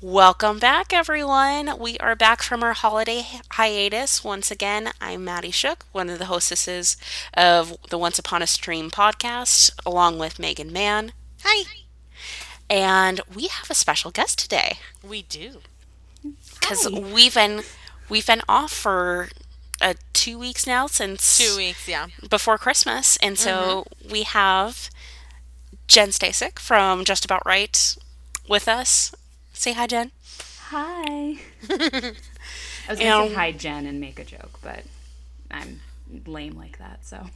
Welcome back, everyone. We are back from our holiday hiatus. Once again, I'm Maddie Shook, one of the hostesses of the Once Upon a Stream podcast, along with Megan Mann. Hi. And we have a special guest today We do. because we've been we've been off for uh, two weeks now since Two weeks, yeah. before Christmas, and so we have Jen Stasic from Just About Right with us. Say hi, Jen. Hi. I was gonna say um, hi, Jen, and make a joke, but I'm lame like that. So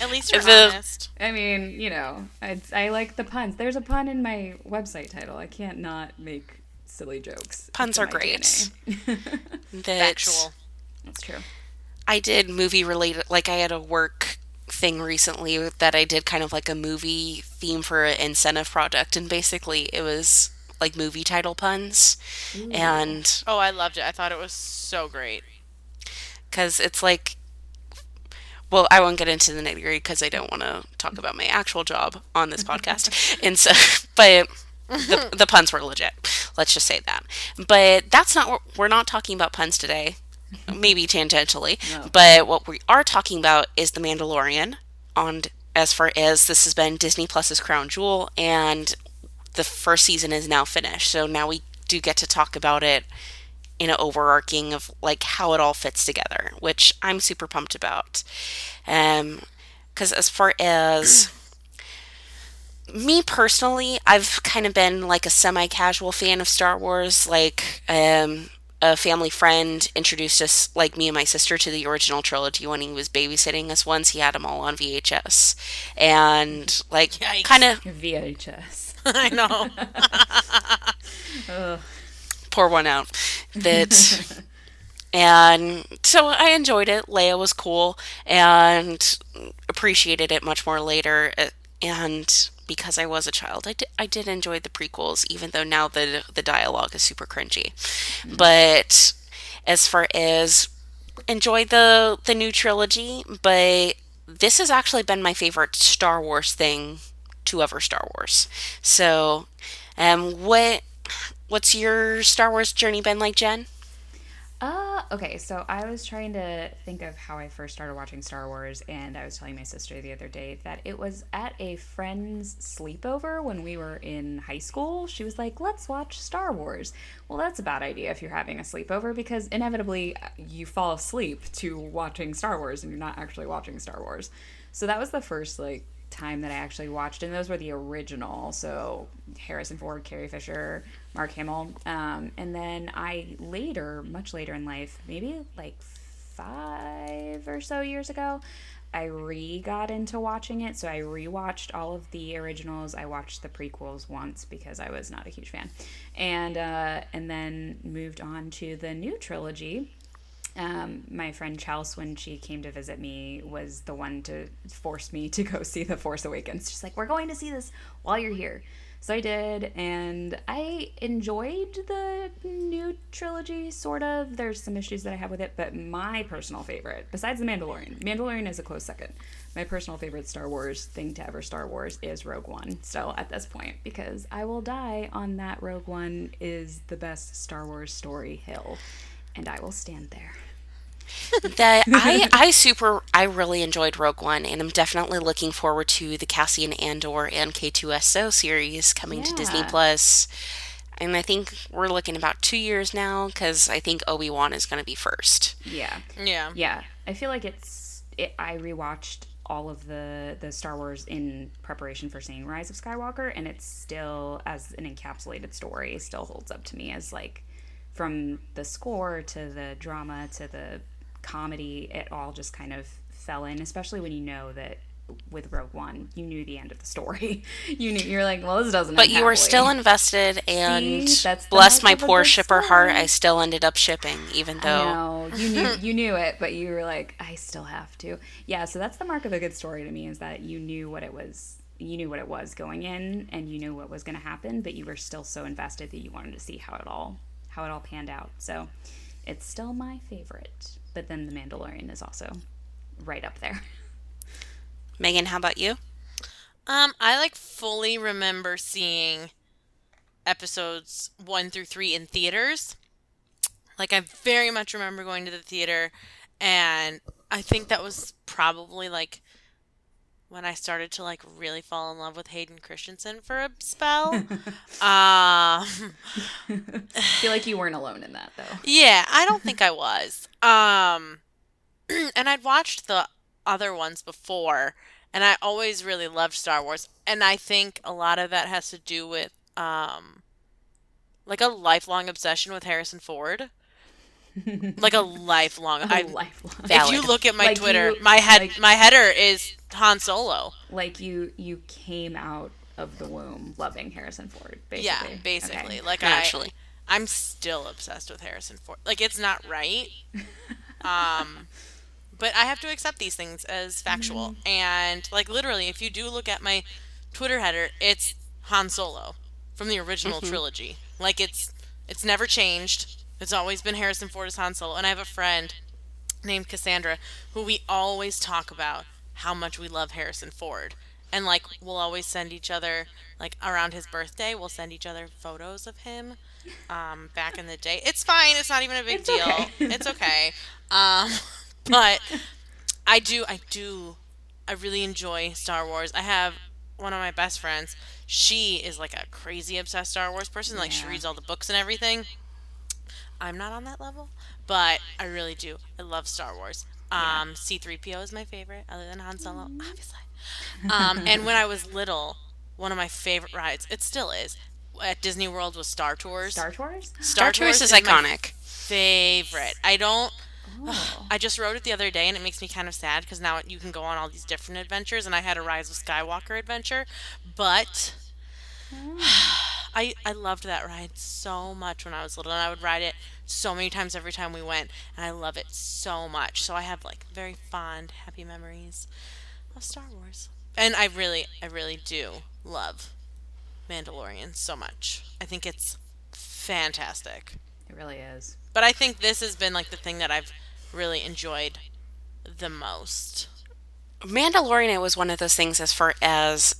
At least you're The- honest. I mean, you know, I, I like the puns. There's a pun in my website title. I can't not make silly jokes. Puns are great. DNA. That Factual. That's true. I did movie related, like I had a work thing recently that I did kind of like a movie theme for an incentive project, and basically it was like movie title puns, and Oh, I loved it. I thought it was so great. because it's like, well, I won't get into the nitty gritty because I don't want to talk about my actual job on this podcast, and so, but. the, the puns were legit. Let's just say that. But that's not what we're not talking about puns today. Maybe tangentially. No. But what we are talking about is The Mandalorian on as far as this has been Disney Plus's crown jewel and the first season is now finished. So now we do get to talk about it in an overarching of like how it all fits together, which I'm super pumped about. Um because as far as me personally, I've kind of been like a semi-casual fan of Star Wars. Like, um, a family friend introduced us, like me and my sister, to the original trilogy when he was babysitting us once. He had them all on VHS, and like, kind of VHS. I know. Ugh. pour one out. That. And so I enjoyed it. Leia was cool and appreciated it much more later. And because I was a child, I did, I did enjoy the prequels, even though now the the dialogue is super cringy. But as far as enjoy the the new trilogy, but this has actually been my favorite Star Wars thing to ever Star Wars. So, um, what what's your Star Wars journey been like, Jen? Okay, so I was trying to think of how I first started watching Star Wars, and I was telling my sister the other day that it was at a friend's sleepover when we were in high school. She was like, let's watch Star Wars. Well, that's a bad idea if you're having a sleepover because inevitably uh, you fall asleep to watching Star Wars and you're not actually watching Star Wars. So that was the first, like, time that I actually watched, and those were the original. So Harrison Ford, Carrie Fisher, Mark Hamill, um, and then I later, much later in life, maybe like five or so years ago, I re got into watching it. So I rewatched all of the originals. I watched the prequels once because I was not a huge fan, and uh, and then moved on to the new trilogy um, my friend Chelsea, when she came to visit me, was the one to force me to go see The Force Awakens. She's like, "We're going to see this while you're here." So I did, and I enjoyed the new trilogy. Sort of. There's some issues that I have with it, but my personal favorite, besides The Mandalorian, Mandalorian is a close second. My personal favorite Star Wars thing to ever Star Wars is Rogue One. Still at this point, because I will die on that Rogue One is the best Star Wars story hill, and I will stand there. That I I super I really enjoyed Rogue One, and I'm definitely looking forward to the Cassian Andor and K2SO series coming to Disney Yeah. Plus. And I think we're looking about two years now because I think Obi Wan is going to be first. Yeah. Yeah. Yeah. I feel like it's it, I rewatched all of the the Star Wars in preparation for seeing Rise of Skywalker and it's still as an encapsulated story still holds up to me as like from the score to the drama to the comedy it all just kind of fell in especially when you know that with Rogue One you knew the end of the story you knew you're like well this doesn't But you were still invested, and See, that's bless my poor shipper heart. I still ended up shipping, even though you knew you knew it, but you were like, I still have to. Yeah, so that's the mark of a good story to me is that you knew what it was. You knew what it was going in, and you knew what was going to happen, but you were still so invested that you wanted to see how it all how it all panned out. So it's still my favorite. But then The Mandalorian is also right up there. Megan, how about you? Um, I like fully remember seeing episodes one through three in theaters. Like I very much remember going to the theater, and I think that was probably like when I started to like really fall in love with Hayden Christensen for a spell. um, I feel like you weren't alone in that though. yeah, I don't think I was. Um, and I'd watched the other ones before, and I always really loved Star Wars. And I think a lot of that has to do with um, like a lifelong obsession with Harrison Ford. Like a lifelong. A I, lifelong. if you look at my Like Twitter, you- my head, like- my header is Han Solo. like you you came out of the womb loving Harrison Ford, basically. Yeah, basically. Okay. Like Naturally. I, I'm still obsessed with Harrison Ford. Like it's not right. um, but I have to accept these things as factual. Mm-hmm. And like literally, if you do look at my Twitter header, it's Han Solo from the original Mm-hmm. trilogy. Like it's it's never changed. It's always been Harrison Ford as Han Solo. And I have a friend named Cassandra who we always talk about how much we love Harrison Ford. And like we'll always send each other like around his birthday, we'll send each other photos of him um back in the day. It's fine, it's not even a big It's deal. okay. It's okay. Um but I do I do I really enjoy Star Wars. I have one of my best friends. She is like a crazy obsessed Star Wars person. Like she reads all the books and everything. I'm not on that level, but I really do. I love Star Wars. Um, C3PO is my favorite, other than Han Solo, obviously. Um, and when I was little, one of my favorite rides, it still is, at Disney World was Star Tours. Star Tours? Star Tours is my iconic. favorite. I don't. Oh. I just rode it the other day, and it makes me kind of sad because now you can go on all these different adventures, and I had a Rise of Skywalker adventure, but I I loved that ride so much when I was little, and I would ride it so many times every time we went, and I love it so much. So I have like very fond, happy memories of Star Wars, and I really, I really do love Mandalorian so much. I think it's fantastic. It really is. But I think this has been like the thing that I've really enjoyed the most. Mandalorian it was one of those things as far as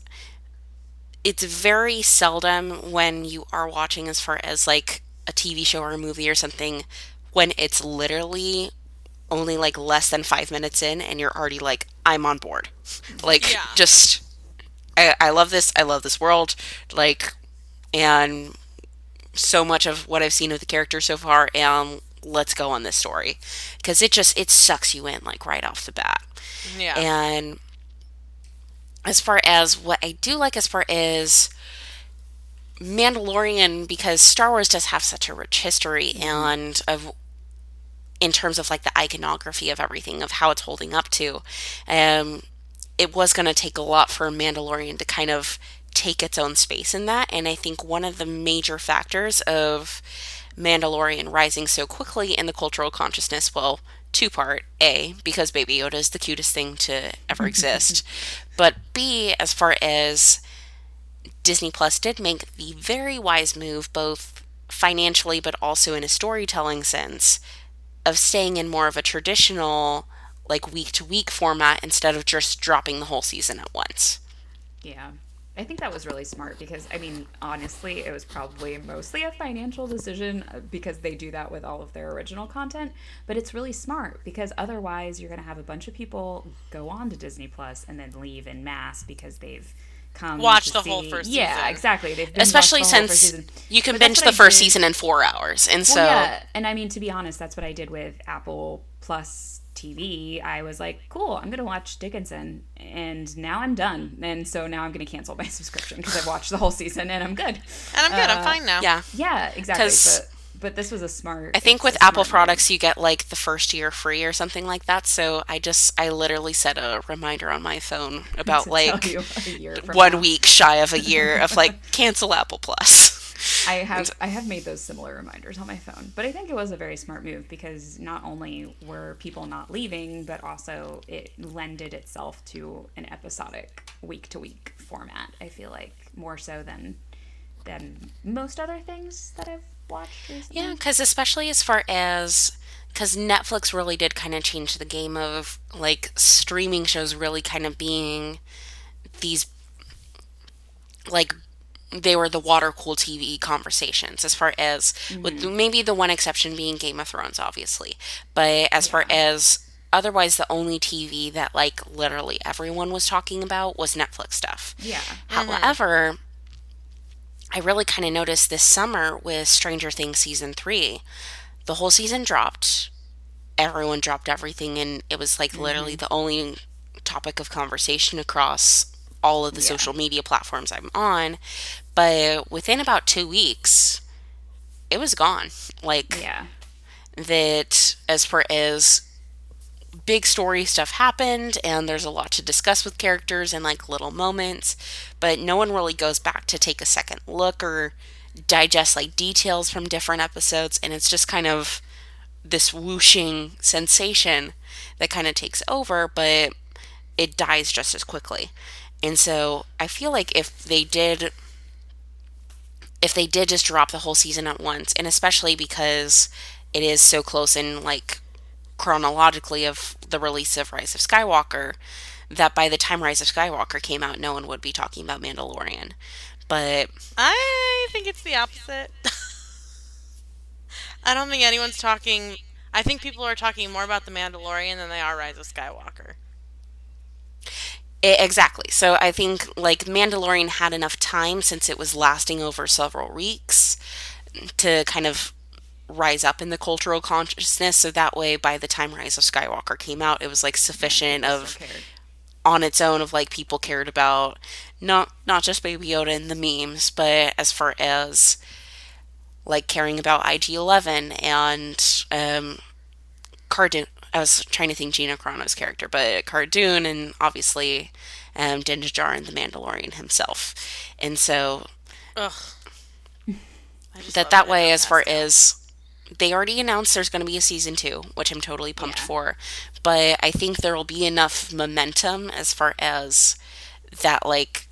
it's very seldom when you are watching as far as like a TV show or a movie or something when it's literally only like less than five minutes in and you're already like I'm on board. Like Yeah. just I, I love this. I love this world. Like and so much of what I've seen of the character so far and let's go on this story because it just it sucks you in like right off the bat. Yeah. And as far as what I do like, as far as Mandalorian, because Star Wars does have such a rich history and of in terms of like the iconography of everything of how it's holding up to, um, it was going to take a lot for Mandalorian to kind of take its own space in that. And I think one of the major factors of Mandalorian rising so quickly in the cultural consciousness, well, two part A, because Baby Yoda is the cutest thing to ever exist, but B, as far as Disney Plus did make the very wise move, both financially but also in a storytelling sense, of staying in more of a traditional, like week to week format instead of just dropping the whole season at once. Yeah. I think that was really smart because, I mean, honestly, it was probably mostly a financial decision uh, because they do that with all of their original content. But it's really smart because otherwise, you're going to have a bunch of people go on to Disney Plus and then leave in mass because they've come Watched to the whole first Yeah, season. Yeah, exactly. Especially since you can But binge the I first did- season in four hours. And so, yeah, and I mean to be honest, that's what I did with Apple Plus TV. I was like, cool, I'm gonna watch Dickinson, and now I'm done. And so now I'm gonna cancel my subscription because I've watched the whole season and I'm good. and I'm good. I'm uh, fine now. yeah. Yeah, exactly. But but this was a smart. I think with Apple smart products, you get like the first year free or something like that. So I just, I literally set a reminder on my phone about like tell you a year from one now. week shy of a year of like cancel Apple Plus. I have I have made those similar reminders on my phone, but I think it was a very smart move because not only were people not leaving, but also it lended itself to an episodic week to week format. I feel like more so than than most other things that I've watched recently. Yeah, because especially as far as because Netflix really did kind of change the game of like streaming shows really kind of being these like they were the water cool TV conversations as far as with mm-hmm. maybe the one exception being Game of Thrones obviously. But as far as otherwise the only TV that like literally everyone was talking about was Netflix stuff. Yeah. However, I really kind of noticed this summer with Stranger Things season 3 the whole season dropped. Everyone dropped everything and it was like literally mm-hmm. the only topic of conversation across all of the social media platforms I'm on. But within about two weeks, it was gone. Like Yeah. that, as far as big story stuff happened, and there's a lot to discuss with characters and like little moments, but no one really goes back to take a second look or digest like details from different episodes, and it's just kind of this whooshing sensation that kind of takes over, but it dies just as quickly. And so I feel like if they did if they did just drop the whole season at once, and especially because it is so close in like chronologically of the release of Rise of Skywalker, that by the time Rise of Skywalker came out, no one would be talking about Mandalorian. But I think it's the opposite. I don't think anyone's talking. I think people are talking more about The Mandalorian than they are Rise of Skywalker. Exactly. So I think like Mandalorian had enough time since it was lasting over several weeks to kind of rise up in the cultural consciousness. So that way, by the time Rise of Skywalker came out, it was like sufficient of Still cared. on its own of like people cared about not not just Baby Yoda and the memes, but as far as like caring about IG Eleven and um, Cara Dune. I was trying to think Gina Carano's character, but Cara Dune and obviously um, Din Djarin and the Mandalorian himself, and so Ugh. That that way, as far as they already announced there's going to be a season two, which I'm totally pumped Yeah. for. But I think there will be enough momentum as far as that, like,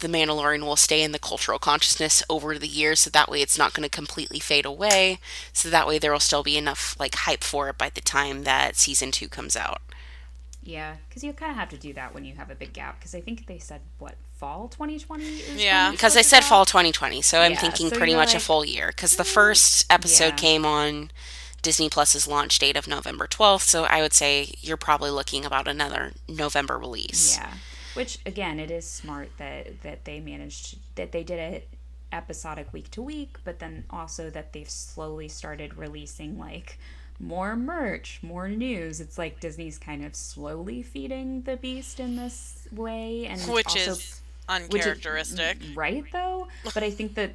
the Mandalorian will stay in the cultural consciousness over the years, so that way it's not going to completely fade away. So that way there will still be enough, like, hype for it by the time that season two comes out. Yeah, because you kind of have to do that when you have a big gap. Because I think they said what fall 2020. Yeah. Because I said fall 2020, so I'm Yeah, thinking so pretty much a full year. Because the mm, first episode yeah. came on Disney Plus's launch date of November 12th, so I would say you're probably looking about another November release. Yeah, which again, it is smart that that they managed that they did it episodic week to week, but then also that they've slowly started releasing like more merch, more news. It's like Disney's kind of slowly feeding the beast in this way, and which also, is which is- uncharacteristic. right though but i think that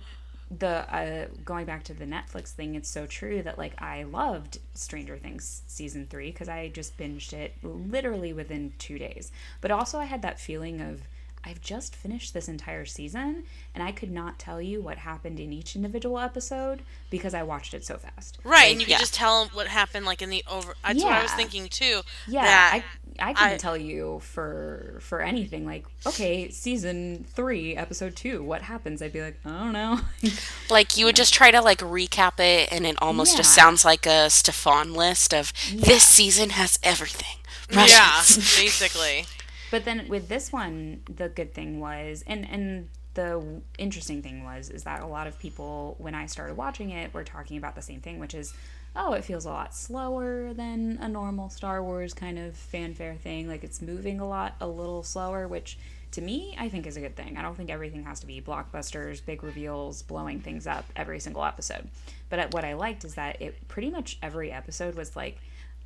the uh, going back to the netflix thing it's so true that like i loved stranger things season three because i just binged it literally within two days. But also i had that feeling of i've just finished this entire season and i could not tell you what happened in each individual episode because i watched it so fast Right, Like, and you can yeah. just tell what happened, like in the over. That's what I was thinking too. yeah that i i couldn't I- tell you for for anything like okay season three episode two what happens i'd be like i don't know Like you would just try to like recap it, and it almost just sounds like a Stefon list of this season has everything. yeah, basically. But then with this one, the good thing was, and and the interesting thing was, is that a lot of people, when I started watching it, were talking about the same thing, which is, oh, it feels a lot slower than a normal Star Wars kind of fanfare thing. Like it's moving a lot, a little slower, which to me, I think is a good thing. I don't think everything has to be blockbusters, big reveals, blowing things up every single episode. But uh, what I liked is that it pretty much every episode was like,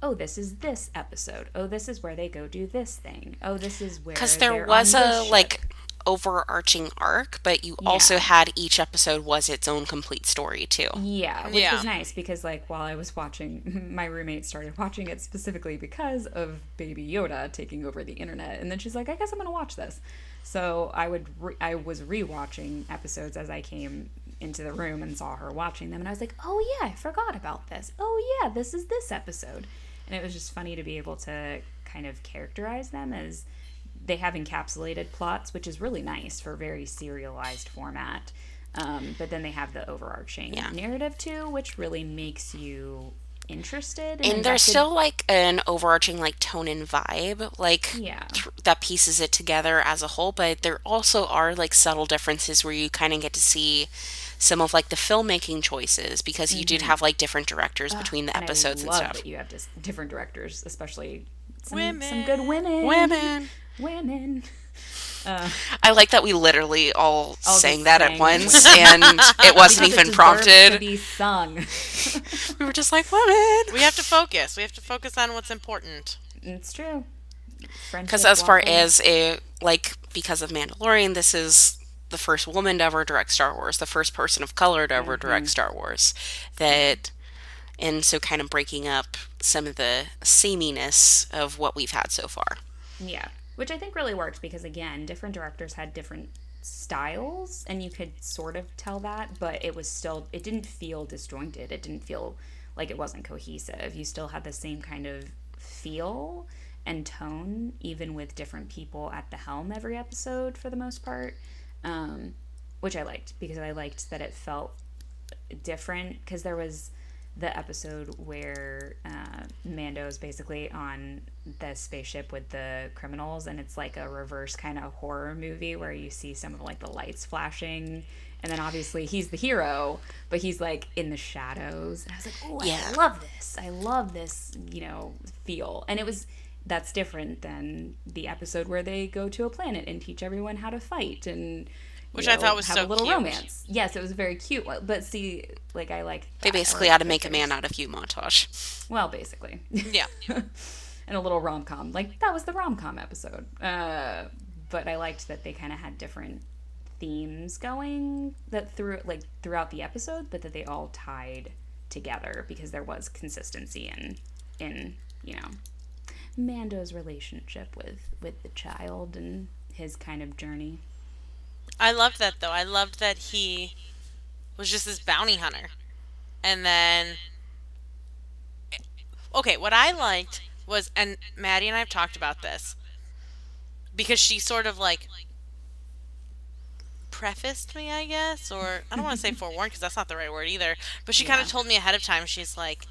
oh, this is this episode. Oh, this is where they go do this thing. Oh, this is where Because there was on a this like overarching arc, but you also had each episode was its own complete story too. Yeah, which Yeah. was nice because like while I was watching, my roommate started watching it specifically because of Baby Yoda taking over the internet, and then she's like, "I guess I'm gonna watch this." So I would re- I was rewatching episodes as I came into the room and saw her watching them, and I was like, "Oh yeah, I forgot about this. Oh yeah, this is this episode," and it was just funny to be able to kind of characterize them as they have encapsulated plots, which is really nice for a very serialized format. Um, but then they have the overarching Yeah. narrative too, which really makes you interested. and there's invested- still like an overarching like tone and vibe like Yeah. th- that pieces it together as a whole but there also are like subtle differences where you kind of get to see some of like the filmmaking choices because you did have like different directors between the Mm-hmm. And I episodes and stuff That you have just different directors, especially some, Women. some good women. women Women. i like that we literally all, All sang just that at once and it wasn't Because even deserves To prompted be sung. we were just like women We have to focus. We have to focus on what's important. it's true. because as far as a like because of mandalorian this is the first woman to ever direct star wars the first person of color to ever direct mm-hmm. star wars that and so kind of breaking up some of the sameness of what we've had so far Yeah, which I think really worked because again, different directors had different styles, and you could sort of tell that, but it was still it didn't feel disjointed. It didn't feel like it wasn't cohesive. You still had the same kind of feel and tone, even with different people at the helm every episode for the most part, um, which I liked because I liked that it felt different because there was the episode where uh, is basically on the spaceship with the criminals, and it's like a reverse kind of horror movie where you see some of like the lights flashing, and then obviously he's the hero, but he's like in the shadows. And I was like, oh, Yeah. I love this. I love this, you know, feel, and it was. That's different than the episode where they go to a planet and teach everyone how to fight and Which I thought was have so a little cute. romance. Yes, it was very cute. But see, like I like they basically had to make a man out of you montage Well, basically, Yeah. and a little rom com. Like that was the rom com episode. Uh, but I liked that they kind of had different themes going that through like throughout the episode, but that they all tied together because there was consistency in in you know Mando's relationship with with the child and his kind of journey. I loved that though. I loved that he was just this bounty hunter. And then Okay, what I liked was and Maddie and I have talked about this because she sort of like prefaced me, I guess, or I don't want to say forewarned because that's not the right word either, but she kind of told me ahead of time. She's like,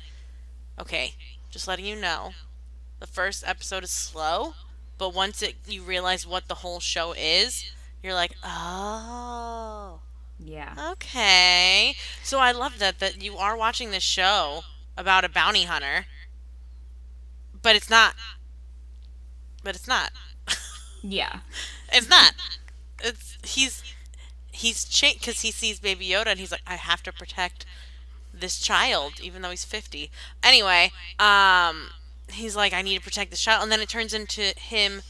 "Okay, just letting you know, the first episode is slow, but once it you realize what the whole show is, you're like, oh, Yeah. okay. So I love that that you are watching this show about a bounty hunter, but it's not. But it's not. Yeah. It's not. It's he's he's changed because he sees Baby Yoda and he's like, I have to protect this child, even though he's fifty. Anyway, um, he's like, I need to protect the child, and then it turns into him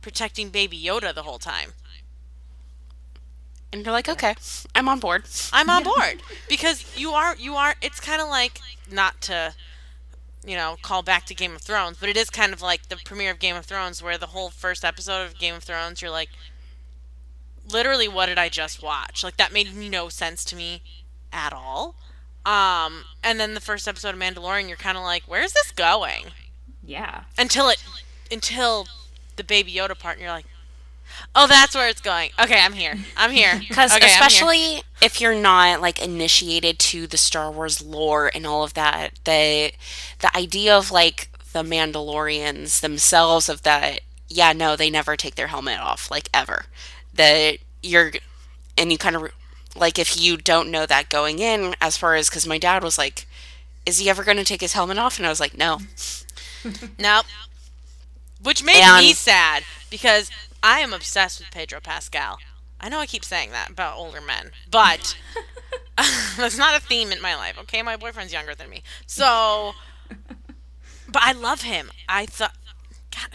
protecting Baby Yoda the whole time. and you're like okay i'm on board I'm on board because you are you are. It's kind of like not to. You know, call back to Game of Thrones, but it is kind of like the premiere of Game of Thrones, where the whole first episode of Game of Thrones, you're like, literally what did I just watch? Like that made no sense to me at all. Um, and then the first episode of Mandalorian, you're kind of like, where's this going? Yeah. Until it, until the Baby Yoda part, and you're like, oh, that's where it's going. Okay, I'm here. I'm here. Because okay, I'm here. especially if you're not like initiated to the Star Wars lore and all of that, the the idea of like the Mandalorians themselves of that, yeah, no, they never take their helmet off, like ever. That you're, and you kind of like if you don't know that going in, as far as because my dad was like, is he ever going to take his helmet off? And I was like, no. Nope. Which made And- me sad because I am obsessed with Pedro Pascal. I know I keep saying that about older men, but that's not a theme in my life. Okay, my boyfriend's younger than me, so. But I love him. I thought, God,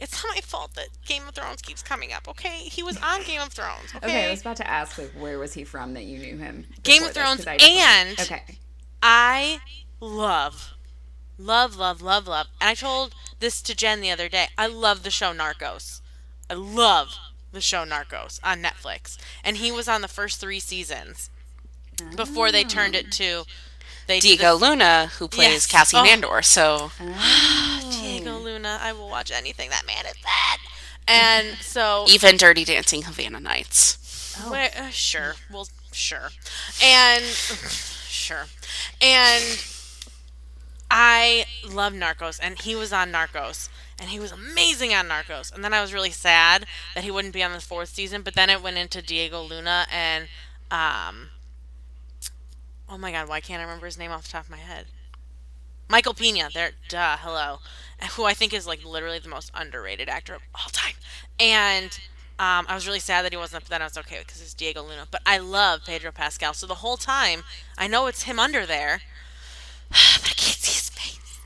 it's not my fault that Game of Thrones keeps coming up. Okay, he was on Game of Thrones. Okay, Okay, I was about to ask, like, where was he from that you knew him? Game of this? Thrones I and- okay, I love, love, love, love, love. And I told this to Jen the other day. I love the show Narcos. I love the show Narcos on Netflix. And he was on the first three seasons before they turned it to. They did Diego Luna, who plays Yes. Cassie Oh. Mandor, so Diego Luna. I will watch anything that man is in. And so even Dirty Dancing Havana Nights. Where, uh, sure. Well, sure. And sure. And I love Narcos, and he was on Narcos, and he was amazing on Narcos. And then I was really sad that he wouldn't be on the fourth season, but then it went into Diego Luna and, um, oh my god, why can't I remember his name off the top of my head? Michael Pena, there, duh, hello, who I think is like literally the most underrated actor of all time. And um, I was really sad that he wasn't, but then I was okay because it's Diego Luna. But I love Pedro Pascal, so the whole time I know it's him under there, but I can't see his face.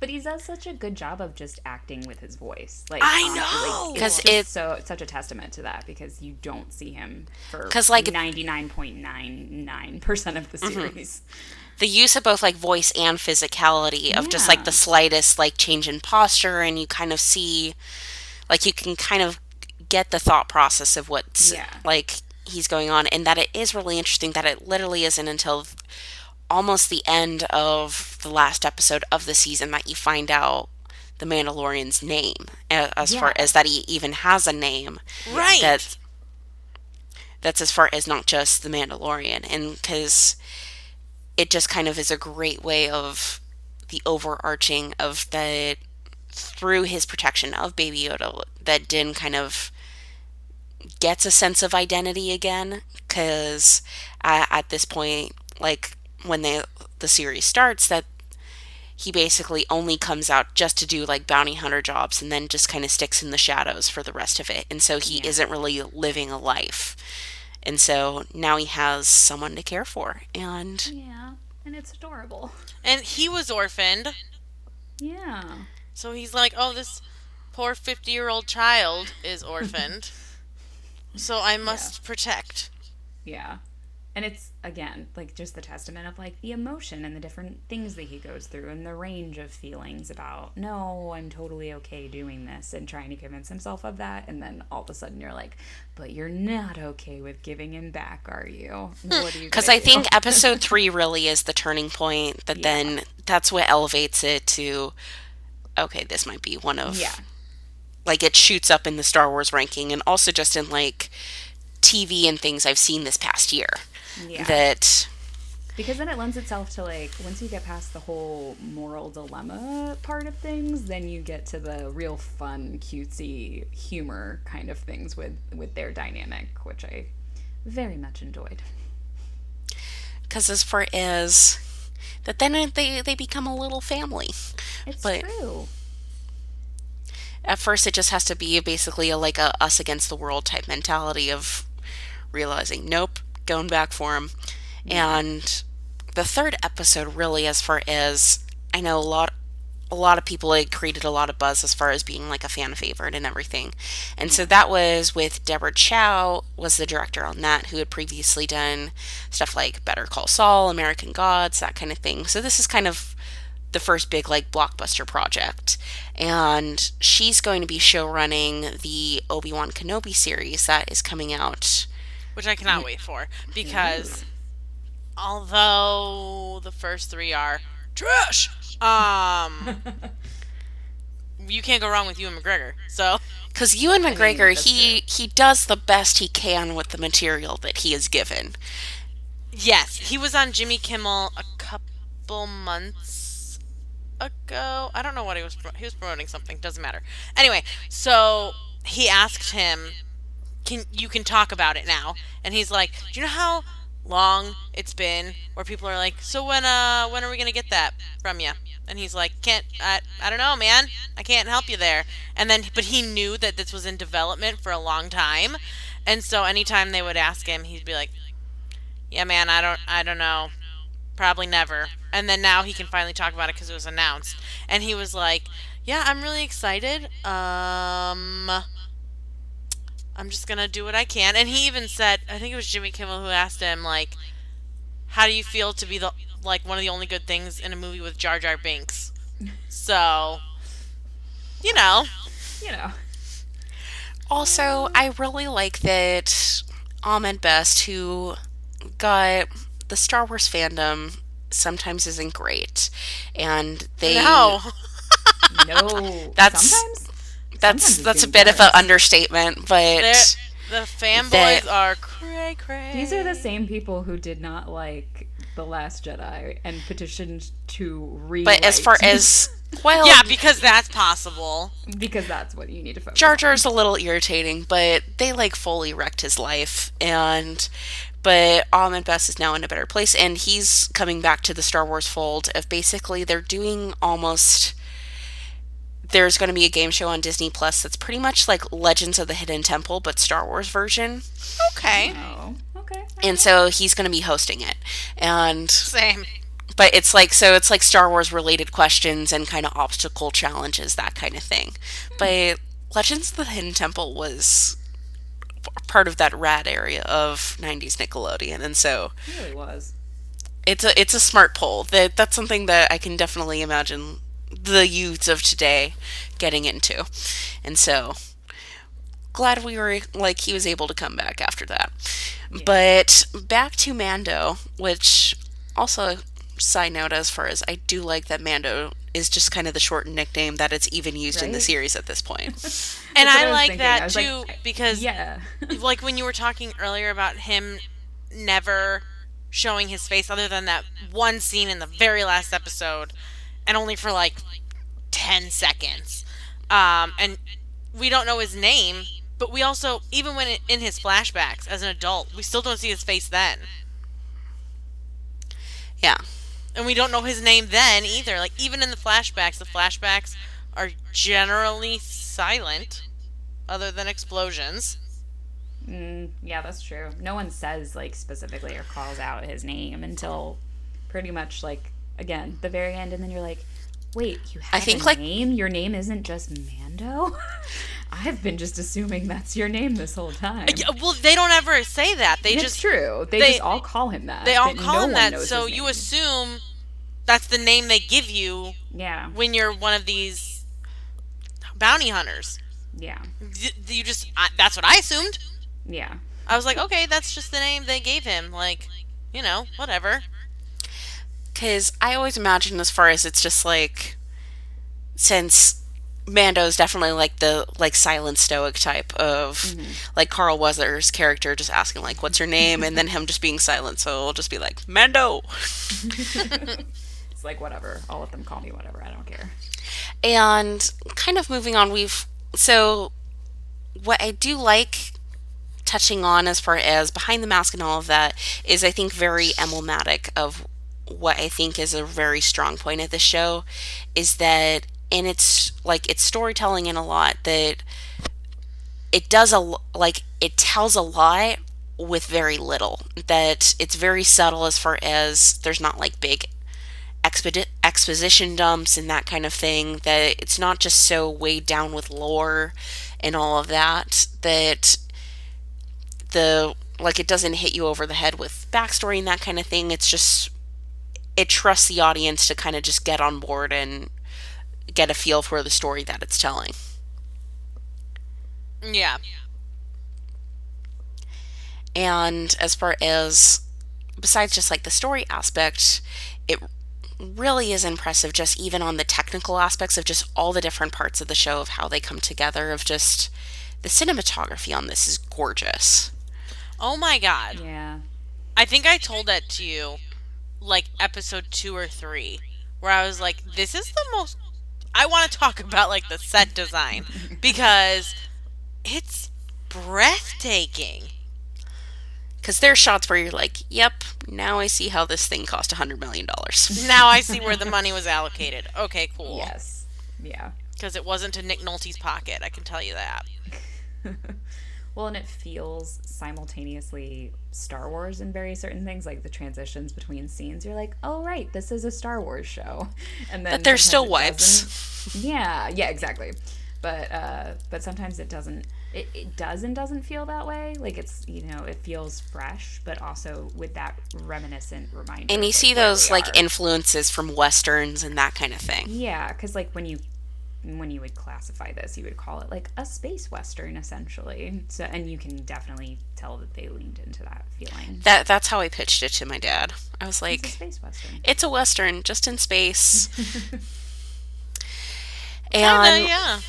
But he does such a good job of just acting with his voice. Like I know! like, 'Cause it's just it- so it's such a testament to that because you don't see him for because like- ninety nine point nine nine percent of the Mm-hmm. series. the use of both like voice and physicality of just like the slightest like change in posture and you kind of see like you can kind of get the thought process of what's Yeah. like he's going on and that it is really interesting that it literally isn't until almost the end of the last episode of the season that you find out the Mandalorian's name as far as that he even has a name Right. that that's as far as not just the Mandalorian, and because it just kind of is a great way of the overarching of that through his protection of Baby Yoda that Din kind of gets a sense of identity again because at this point like when the the series starts that he basically only comes out just to do like bounty hunter jobs and then just kind of sticks in the shadows for the rest of it. And so he isn't really living a life. And so now he has someone to care for. And Yeah, and it's adorable. And he was orphaned, Yeah. so he's like, oh, this poor 50 year old child is orphaned. so I must protect. Yeah. And it's again like just the testament of like the emotion and the different things that he goes through and the range of feelings about no, I'm totally okay doing this and trying to convince himself of that and then all of a sudden you're like, but you're not okay with giving him back, are you? Hmm. What are you? because I do?" think episode three really is the turning point that then that's what elevates it to okay, this might be one of yeah, like it shoots up in the Star Wars ranking and also just in like TV and things I've seen this past year. Yeah. That because then it lends itself to like once you get past the whole moral dilemma part of things then you get to the real fun cutesy humor kind of things with with their dynamic which i very much enjoyed because as far as that then they they become a little family. it's But- true At first it just has to be basically a, like a us against the world type mentality of realizing nope, going back for him. And the third episode really as far as I know a lot a lot of people had created a lot of buzz as far as being like a fan favorite and everything. And so that was with Deborah Chow was the director on that who had previously done stuff like Better Call Saul, American Gods, that kind of thing. So this is kind of the first big like blockbuster project. And she's going to be show running the Obi-Wan Kenobi series that is coming out. Which I cannot wait for because although the first three are trash, um, you can't go wrong with Ewan McGregor. So Because Ewan McGregor, that's he he does the best he can with the material that he is given. yes, he was on Jimmy Kimmel a couple months ago. I don't know what he was. Pro- he was promoting something. Doesn't matter. Anyway, so he asked him, "Can you can talk about it now?" And he's like, "Do you know how long it's been where people are like, so when uh when are we gonna get that from you?" And he's like, "Can't I? I don't know, man. I can't help you there." And then, but he knew that this was in development for a long time, and so anytime they would ask him, he'd be like, "Yeah, man. I don't. I don't know." Probably never. And then now he can finally talk about it because it was announced. And he was like, "Yeah, I'm really excited. Um, I'm just gonna do what I can." And he even said, I think it was Jimmy Kimmel who asked him, like, "How do you feel to be the like one of the only good things in a movie with Jar Jar Binks?" So, you know, you know. Also, I really like that Ahmed Best, who got the Star Wars fandom, sometimes isn't great, and they no, no. That's- sometimes that's that's a being bit of an understatement, but there The fanboys That- are cray cray. These are the same people who did not like The Last Jedi and petitioned to re. But as far as well, Yeah, because that's possible. because that's what you need to focus. Jar on. Jar's a little irritating, but they like fully wrecked his life and but Ahmed Best is now in a better place and he's coming back to the Star Wars fold of basically they're doing almost there's going to be a game show on Disney Plus that's pretty much like Legends of the Hidden Temple but Star Wars version. Okay. Oh, okay. And so he's going to be hosting it. And Same. but it's like so it's like Star Wars related questions and kind of obstacle challenges that kind of thing. But Legends of the Hidden Temple was part of that rad area of 90s Nickelodeon and so It really was. it's a it's a smart poll. That that's something that I can definitely imagine the youths of today getting into. And so glad we were like he was able to come back after that. But back to Mando, which also side note as far as I do like that Mando is just kind of the shortened nickname that it's even used in the series at this point. And I I like thinking. That was too like, because Yeah. like when you were talking earlier about him never showing his face other than that one scene in the very last episode and only for like 10 seconds um, and we don't know his name but we also even when it, in his flashbacks as an adult we still don't see his face then yeah. and we don't know his name then either like even in the flashbacks the flashbacks are generally silent other than explosions Mm, yeah, that's true. No one says like specifically or calls out his name until pretty much like again the very end, and then you're like, wait, you have think, a like- name? Your name isn't just Mando. I've been just assuming that's your name this whole time. Yeah, well they don't ever say that they it's just true. They, they- just all call him that. They all call no him that, so you assume that's the name they give you Yeah, when you're one of these bounty hunters. yeah, You just I, that's what I assumed. yeah. I was like, okay, that's just the name they gave him. Like, you know, whatever. Because I always imagine, as far as it's just like, since Mando's definitely like the like silent stoic type of mm-hmm. like Carl Weathers' character, just asking like, "What's your name?" and then him just being silent. So it'll just be like Mando. It's like whatever. I'll let them call me whatever. I don't care. And kind of moving on, we've so what I do like touching on as far as behind the mask and all of that is I think very emblematic of what I think is a very strong point of the show is that in its like its storytelling in a lot that it does a like it tells a lot with very little that it's very subtle as far as there's not like big exposition dumps and that kind of thing that it's not just so weighed down with lore and all of that that the like it doesn't hit you over the head with backstory and that kind of thing. It's just it trusts the audience to kind of just get on board and get a feel for the story that it's telling Yeah. And as far as besides just like the story aspect, it really is impressive just even on the technical aspects of just all the different parts of the show of how they come together of just the cinematography on this is gorgeous. Oh my god. Yeah. I think I told that to you like episode 2 or 3 where I was like this is the most I want to talk about like the set design because it's breathtaking. Cuz there's shots where you're like, "Yep, now I see how this thing cost a 100 million dollars." Now I see where the money was allocated. Okay, cool. Yes. Yeah. Because it wasn't to Nick Nolte's pocket, I can tell you that. Well, and it feels simultaneously Star Wars in very certain things, like the transitions between scenes. You're like, oh right, this is a Star Wars show, and then But there's still wipes. Yeah, yeah, exactly. But uh, but sometimes it doesn't. It, it does and doesn't feel that way. Like it's you know it feels fresh, but also with that reminiscent reminder. And you see those like are. influences from westerns and that kind of thing. Yeah, because like when you when you would classify this, you would call it like a space western essentially. So and you can definitely tell that they leaned into that feeling. That that's how I pitched it to my dad. I was It's a like, space western. it's a western just in space. Kinda, and yeah.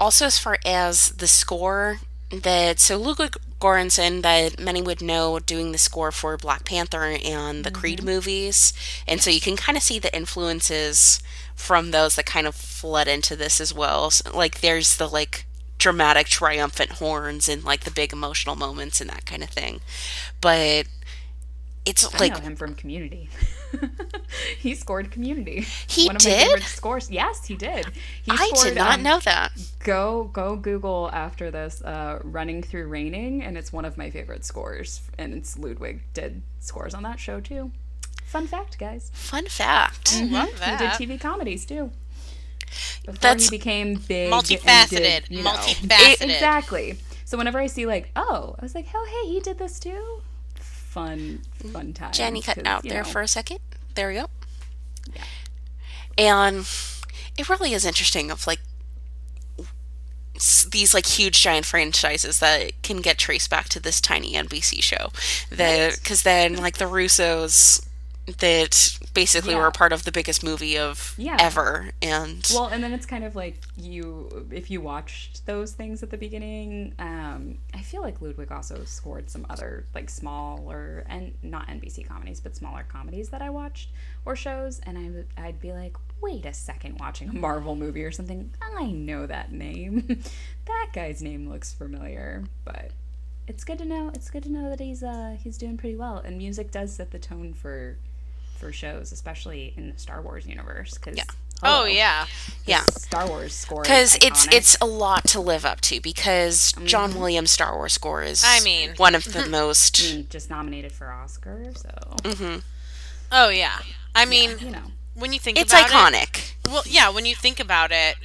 also as far as the score that so Ludwig Göransson that many would know doing the score for Black Panther and the Creed mm-hmm. movies, and so you can kind of see the influences from those that kind of fled into this as well. So, like there's the like dramatic triumphant horns and like the big emotional moments and that kind of thing, but it's I like know him from Community. he scored Community. He One of my did? favorite scores. Yes, he did. He I scored, did not um, know that. Go go Google after this. Uh, Running through Raining, and it's one of my favorite scores. And it's Ludwig did scores on that show too. Fun fact, guys. Fun fact. Oh, Love He did. TV comedies too. Before That's- he became big, Multifaceted. did, you know- Multifaceted. E- exactly. So whenever I see like, oh, I was like, oh hey, he did this too. Fun, fun time. Jenny cut 'cause, out there know, for a second. There we go. Yeah. And it really is interesting of like these like huge giant franchises that can get traced back to this tiny NBC show. That because then like the Russos that basically Yeah. were part of the biggest movie of Yeah. ever and Well, and then it's kind of like you, if you watched those things at the beginning, um, I feel like Ludwig also scored some other like smaller and not NBC comedies, but smaller comedies that I watched or shows, and I would I'd be like, wait a second, watching a Marvel movie or something, I know that name, that guy's name looks familiar, but. It's good to know. It's good to know that he's uh he's doing pretty well, and music does set the tone for for shows, especially in the Star Wars universe. Cause, Yeah. Oh yeah. yeah. Star Wars score because it's it's a lot to live up to because John Williams Star Wars score is I mean- one of the most Mm, just nominated for Oscar, so Mm-hmm. Oh yeah. I mean, you know. when you think it's about iconic it, well, yeah, when you think about it,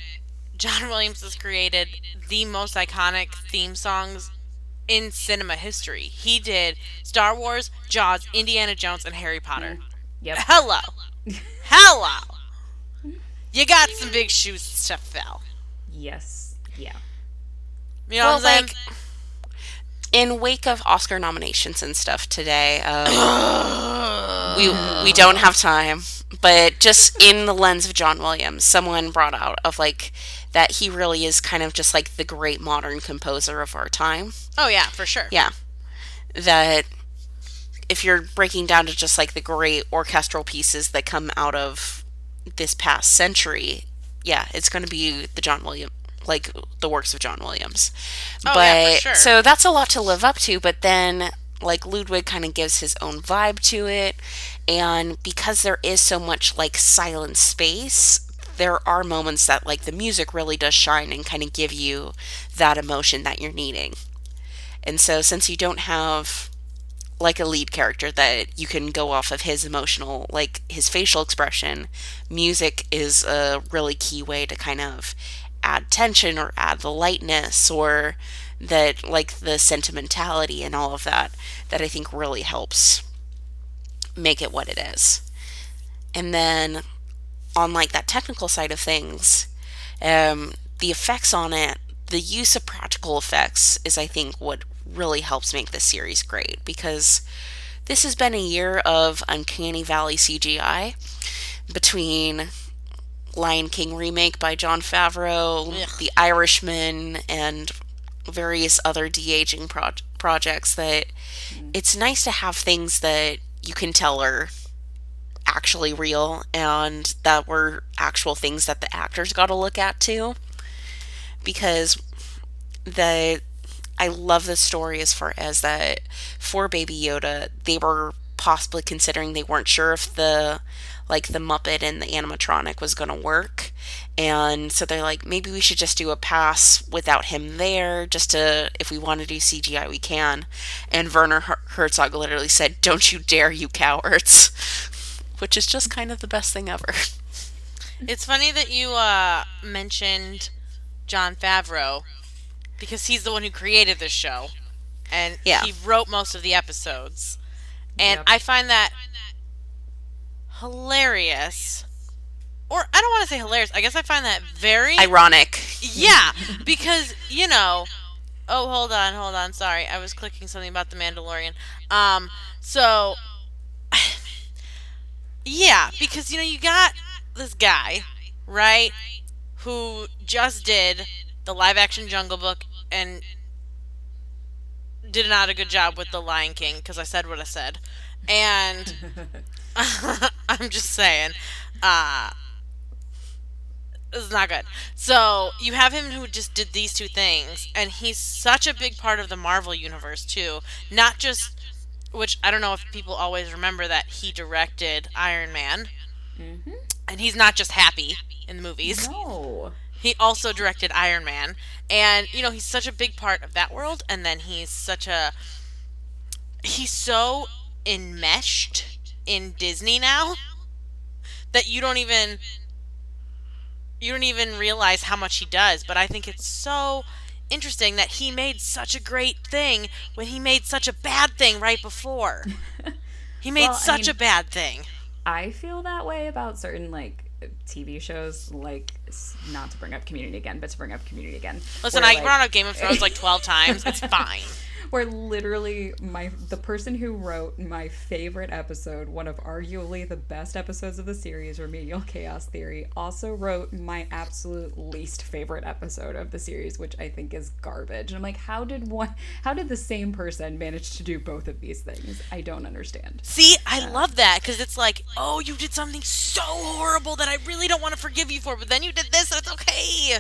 John Williams has created the most iconic theme songs in cinema history. He did Star Wars, Jaws, Indiana Jones, and Harry Potter. Yep. Hello, hello. You got some big shoes to fill. Yes. Yeah. You know well what I'm saying? like in wake of Oscar nominations and stuff today, um, we we don't have time. But just in the lens of John Williams, someone brought out of like that he really is kind of just like the great modern composer of our time. oh yeah, for sure. Yeah, that if you're breaking down to just like the great orchestral pieces that come out of this past century, yeah, it's going to be the John Williams, like the works of John Williams. Oh, but yeah, for sure. so that's a lot to live up to. But then, like Ludwig kind of gives his own vibe to it, and because there is so much like silent space. There are moments that like the music really does shine and kind of give you that emotion that you're needing. And so, since you don't have like a lead character that you can go off of his emotional, like his facial expression, music is a really key way to kind of add tension or add the lightness or that, like the sentimentality and all of that, that I think really helps make it what it is. And then on like that technical side of things, um, the effects on it, the use of practical effects is, I think, what really helps make this series great because this has been a year of Uncanny Valley CGI between Lion King remake by Jon Favreau, Ugh. The Irishman, and various other de aging pro- projects. That mm-hmm. it's nice to have things that you can tell are actually real and that were actual things that the actors got to look at too because the I love the story as far as that for Baby Yoda they were possibly considering they weren't sure if the like the Muppet and the animatronic was going to work. And so they're like maybe we should just do a pass without him there just to if we want to do CGI we can. And Werner Herzog literally said don't you dare you cowards. Which is just kind of the best thing ever. It's funny that you uh, mentioned Jon Favreau because he's the one who created this show and Yeah. he wrote most of the episodes. And Yep. I find that hilarious. Or I don't want to say hilarious. I guess I find that very ironic Yeah, because you know. Oh, hold on, hold on. Sorry, I was clicking something about the Mandalorian. Um, so yeah, because you know you got this guy, right, who just did the live-action Jungle Book and did not a good job with the Lion King because I said what I said, and I'm just saying, uh, it's not good. So you have him who just did these two things, and he's such a big part of the Marvel universe too. Not just, which I don't know if people always remember that he directed Iron Man, and he's not just happy in the movies. No. He also directed Iron Man, and you know he's such a big part of that world. And then he's such a he's so enmeshed in Disney now that you don't even you don't even realize how much he does. But I think it's so interesting that he made such a great thing when he made such a bad thing right before. He made Well, I such mean- a bad thing. I feel that way about certain like TV shows, like not to bring up Community again, but to bring up Community again. Listen, I like- brought up Game of Thrones like twelve times. It's fine. where literally my the person who wrote my favorite episode, one of arguably the best episodes of the series, Remedial Chaos Theory, also wrote my absolute least favorite episode of the series, which I think is garbage. And I'm like, how did one how did the same person manage to do both of these things? I don't understand. See, I uh, love that because it's like, oh, you did something so horrible that I really don't want to forgive you for, but then you did this, and it's okay.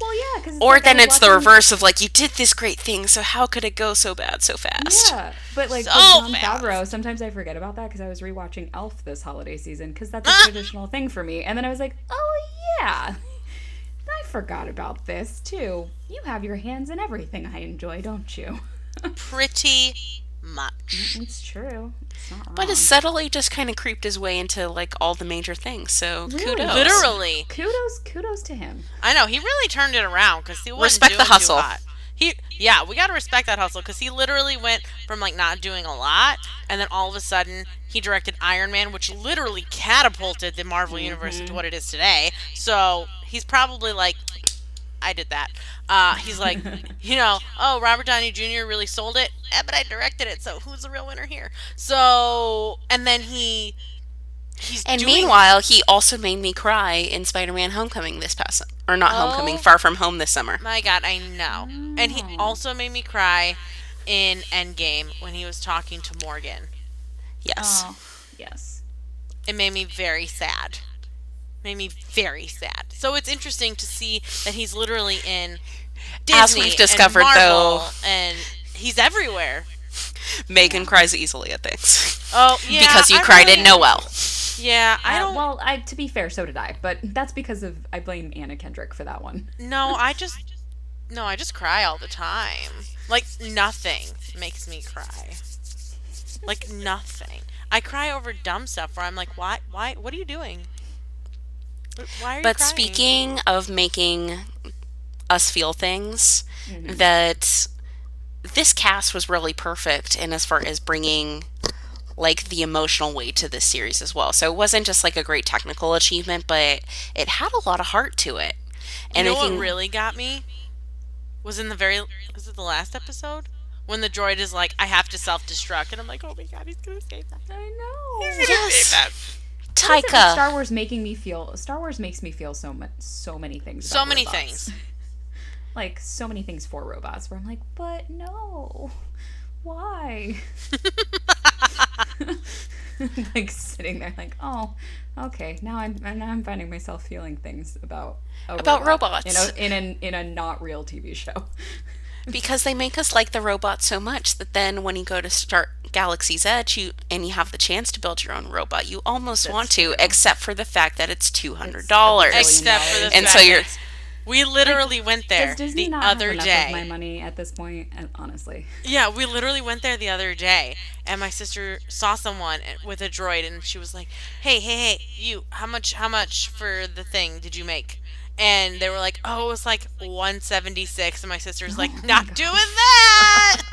Well, yeah, because Or then it's the reverse of like you did this great thing, so how could it go so bad so fast? Yeah, but like So with Jon fast. Favreau, sometimes I forget about that because I was rewatching Elf this holiday season because that's a Ah! traditional thing for me. And then I was like, oh yeah, I forgot about this too. You have your hands in everything I enjoy, don't you? Pretty much. it's true. It's not wrong. But has subtly just kind of creeped his way into like all the major things. So Really? kudos. Literally, kudos, kudos to him. I know he really turned it around because he wasn't Respect the doing too hustle. hot. He, yeah, we gotta respect that hustle because he literally went from like not doing a lot, and then all of a sudden he directed Iron Man, which literally catapulted the Marvel universe Mm-hmm. into what it is today. So he's probably like, I did that. Uh, he's like, you know, oh, Robert Downey Jr. really sold it, eh, but I directed it, so who's the real winner here? So, and then he, he's And doing, meanwhile, he also made me cry in Spider-Man: Homecoming this past, or not Homecoming, Oh. Far From Home this summer. my God, I know, and he also made me cry in Endgame when he was talking to Morgan. Yes. Oh, yes. It made me very sad. Made me very sad. So it's interesting to see that he's literally in Disney As we've and discovered, Marvel, though- and he's everywhere. Megan cries easily at things Oh yeah, because you I cried really- in Noel. Yeah, I Uh, don't. well, I to be fair, so did I. But that's because of I blame Anna Kendrick for that one. No, I just no, I just cry all the time. Like nothing makes me cry. Like nothing. I cry over dumb stuff where I'm like, why, why, what are you doing? Wh- Why are you But crying? speaking of making us feel things, mm-hmm. that this cast was really perfect in as far as bringing like the emotional weight to this series as well. So it wasn't just like a great technical achievement, but it had a lot of heart to it. And you know I what really got me was in the very was it the last episode when the droid is like, I have to self destruct, and I'm like, oh my god, he's gonna escape that. I know. He's gonna save that. What is it Taika. Star Wars making me feel. Star Wars makes me feel so much, so many things. So many robots. things. like so many things for robots. Where I'm like, but no, why? like sitting there, like, oh, okay. Now I'm now I'm finding myself feeling things about About robot robots. in a in an in a not real TV show. because they make us like the robot so much that then when you go to start Galaxy's Edge you and you have the chance to build your own robot, you almost want to, except for the fact that it's two hundred dollars. Except for the And fact so you're- we literally went there Does Disney the not other have enough day. of my money at this point? Uh, honestly, Yeah, we literally went there the other day, and my sister saw someone uh, with a droid, and she was like, "Hey, hey, hey, you! How much? How much for the thing did you make?" And they were like, "Oh, it was like 176." And my sister's like, "Not doing that."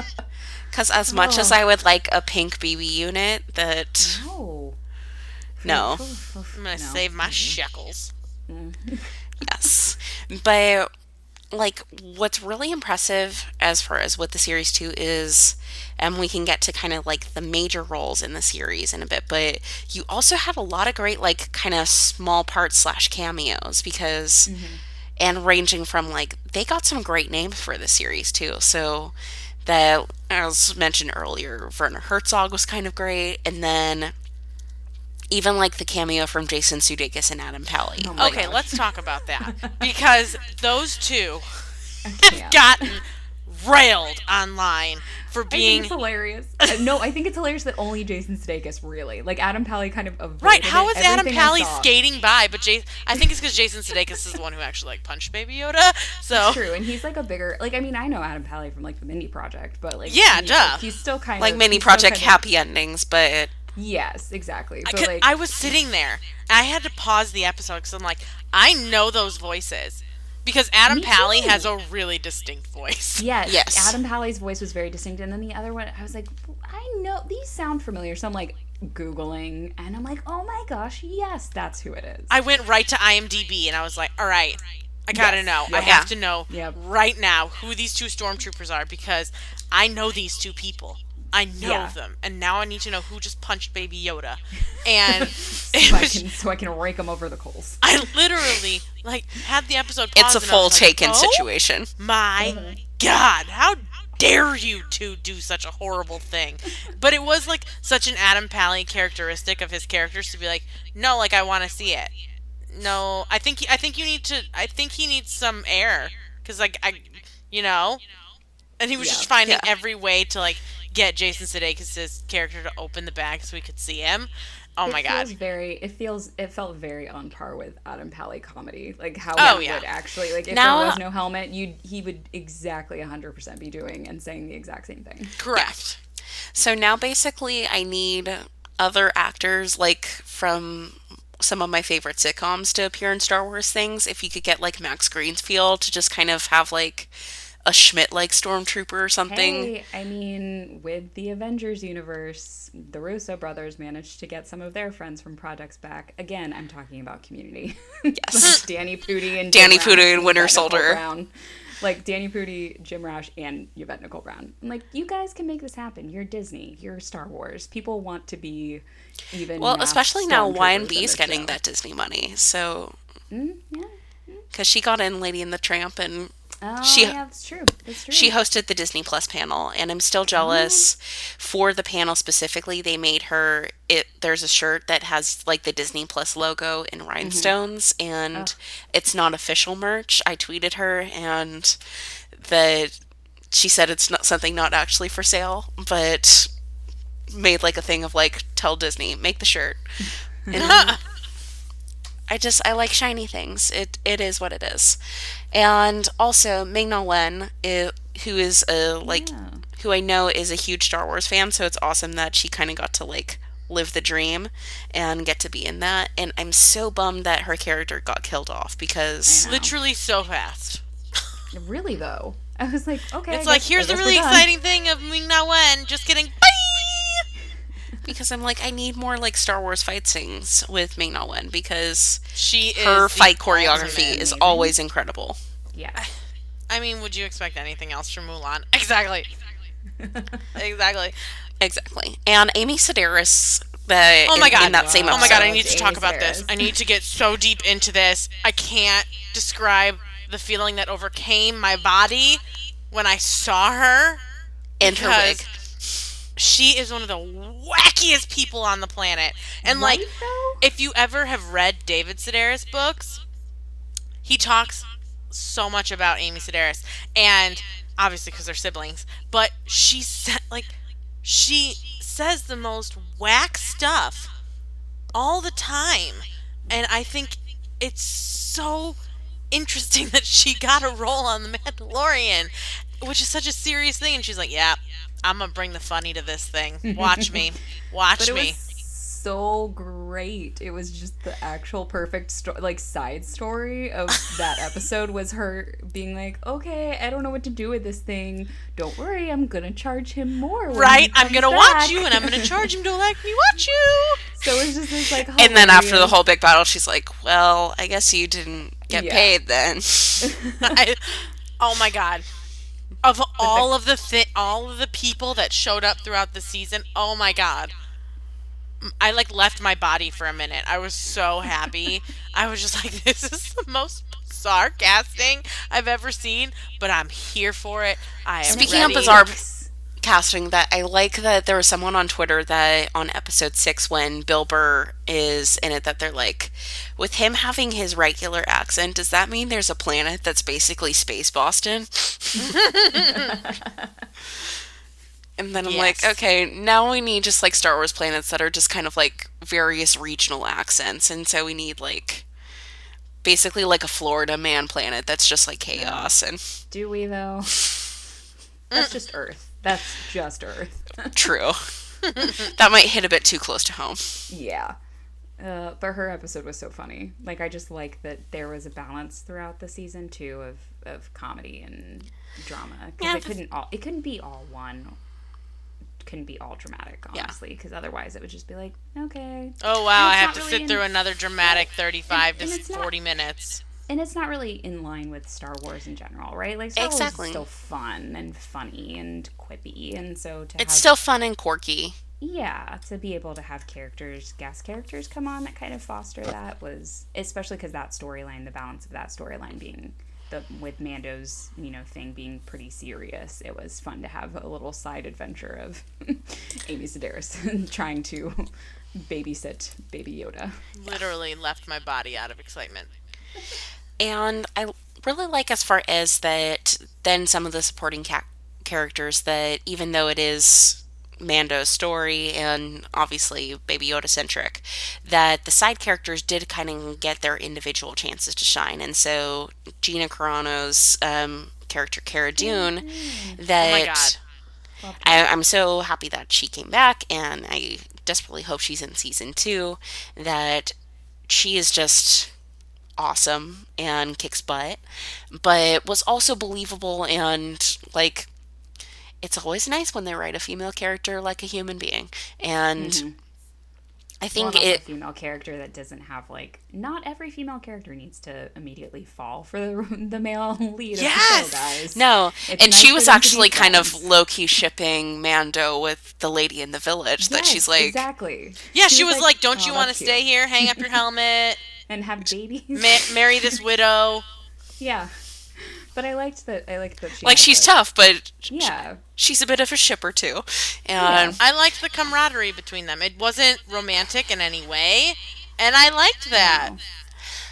Because as much as Oh. I would like a pink BB unit, that no, no, I'm gonna save my shekels. yes, but like what's really impressive as far as what the series too is, and we can get to kind of like the major roles in the series in a bit, but you also had a lot of great like kind of small parts slash cameos because. Mm-hmm. And ranging from like they got some great names for the series too. So that, as mentioned earlier, Werner Herzog was kind of great, and then even like the cameo from Jason Sudeikis and Adam Pally. Oh Okay, gosh. let's talk about that because those two have gotten railed online for I think being it's hilarious. Uh, no, I think it's hilarious that only Jason Sudeikis really like Adam Pally kind of right. How is Adam Pally skating by? But Jason, I think it's because Jason Sudeikis is the one who actually like punched Baby Yoda. So True, and he's like a bigger like I mean I know Adam Pally from like the Mindy Project, but like Yeah, he- duh. he's still kind like of like Mindy Project kind of- happy endings, but Yes, exactly. I, But could- like I was sitting there. I had to pause the episode because I'm like, I know those voices because Adam Me Pally too. has a really distinct voice. Yes, Yes. Adam Pally's voice was very distinct, and then the other one, I was like, I know these sound familiar. So I'm like googling, and I'm like, oh my gosh, yes, that's who it is. I went right to IMDb and I was like, all right, I gotta Yes. know. I have to know Yep. right now who these two stormtroopers are because I know these two people. I know Yeah. them, and now I need to know who just punched Baby Yoda. And it so, I can, so I can rake them over the coals. I literally like had the episode. it's a and I full was like, taken "Oh situation. My mm-hmm. God, how dare you two do such a horrible thing? But it was like such an Adam Pally characteristic of his characters to be like, no, like I want to see it. No, I think I think you need to. I think he needs some air because like I, you know, and he was just finding Yeah. every way to like get Jason Sudeikis' character to open the bag so we could see him. Oh my it God. very. It feels. It felt very on par with Adam Pally comedy, like how Oh, he yeah. would actually like if Now- there was no helmet, you he would exactly 100 percent be doing and saying the exact same thing. Correct. So now basically I need other actors like from some of my favorite sitcoms to appear in Star Wars things. If you could get like Max Greenfield to just kind of have like a Schmidt like stormtrooper or something. Hey, I mean, with the Avengers universe, the Russo brothers managed to get some of their friends from projects back. Again, I'm talking about Community. Yes. like Danny Pudi and Danny Pudi and Winter Soldier. Brown. Like Danny Pudi, Jim Rash, and Yvette Nicole Brown. I'm like, you guys can make this happen. You're Disney. You're Star Wars. People want to be even. Well, especially now YNB is getting show. that Disney money. So Mm, yeah. cuz she got in Lady and the Tramp and Oh, She- yeah, that's true. That's true. She hosted the Disney Plus panel, and I'm still jealous. Oh. For the panel specifically, they made her. It there's a shirt that has like the Disney Plus logo in rhinestones, mm-hmm. and oh. it's not official merch. I tweeted her, and the she said it's not something not actually for sale, but made like a thing of like tell Disney make the shirt. And I just I like shiny things. It it is what it is. And also Ming Na Wen, i- who is a like Yeah. who I know is a huge Star Wars fan, so it's awesome that she kind of got to like live the dream and get to be in that. And I'm so bummed that her character got killed off because. Literally so fast. Really though, I was like, okay. It's I like guess- here's I the really exciting thing of Ming Na Wen. Just kidding. Bye. because I'm like I need more like Star Wars fight scenes with Ming Na Wen because She is her fight choreography is always incredible. Yeah. I mean, would you expect anything else from Mulan? Exactly. exactly. Exactly. And Amy Sedaris the Oh my in, god. in that same oh my god, I need to talk about this. I need to get so deep into this. I can't describe the feeling that overcame my body when I saw her. and her wig. She is one of the wackiest people on the planet. And like though? if you ever have read David Sedaris books, he talks so much about Amy Sedaris, and obviously because they're siblings. But she said, like, she says the most whack stuff all the time, and I think it's so interesting that she got a role on The Mandalorian, which is such a serious thing. And she's like, "Yeah, I'm gonna bring the funny to this thing. Watch me, watch me." was so great. It was just the actual perfect sto- like side story of that episode was her being like, "Okay, I don't know what to do with this thing. Don't worry, I'm gonna charge him more." right? I'm gonna watch you, and I'm gonna charge him to let me watch you. so it was just this like. And then after the whole big battle, she's like, "Well, I guess you didn't get Yeah. paid then." I, oh my god! Of all of the thi- all of the people that showed up throughout the season, oh my god! I like left my body for a minute. I was so happy. I was just like, this is the most bizarre casting I've ever seen, but I'm here for it. I am Speaking of ready. bizarre- casting that I like that there was someone on Twitter that on episode six when Bill Burr is in it that they're like, with him having his regular accent, does that mean there's a planet that's basically space Boston? and then I'm Yes. like, okay, now we need just like Star Wars planets that are just kind of like various regional accents, and so we need like basically like a Florida man planet that's just like chaos and Do we though? That's just Earth. That's just Earth. true. that might hit a bit too close to home. yeah. Uh, but her episode was so funny. Like I just like that there was a balance throughout the season too of, of comedy and drama because Yeah, it couldn't all it couldn't be all one. Couldn't be all dramatic, honestly, because otherwise it would just be like, okay. Oh wow, I have to really sit in- through another dramatic 35 and to it's not- 40 minutes. And it's not really in line with Star Wars in general, right? Like Star Exactly. Wars is still fun and funny and quippy, and so to It's have still fun and quirky. yeah to be able to have characters guest characters come on that kind of foster that was especially because that storyline the balance of that storyline being the with mando's you know thing being pretty serious it was fun to have a little side adventure of amy sedaris trying to babysit baby yoda Literally left my body out of excitement. And I really like as far as that then some of the supporting ca- characters that even though it is Mando's story and obviously Baby Yoda centric, that the side characters did kind of get their individual chances to shine. And so Gina Carano's um, character Cara Dune, that Oh. I, I'm so happy that she came back, and I desperately hope she's in season two. That she is just awesome and kicks butt, but was also believable and like. It's always nice when they write a female character like a human being, and mm-hmm. I think a it. female character that doesn't have like not every female character needs to immediately fall for the, the male lead Yes. of the show guys No, It's and nice she was them to be actually kind of low key shipping Mando with the lady in the village. that she's like, exactly Yeah, she was like, "Don't "Oh, you want to stay here? Hang up your helmet, and have babies ma- marry this widow." yeah but i liked that i liked that she like she's the- tough, but yeah she's a bit of a shipper too. And I liked the camaraderie between them. It wasn't romantic in any way, and I liked that.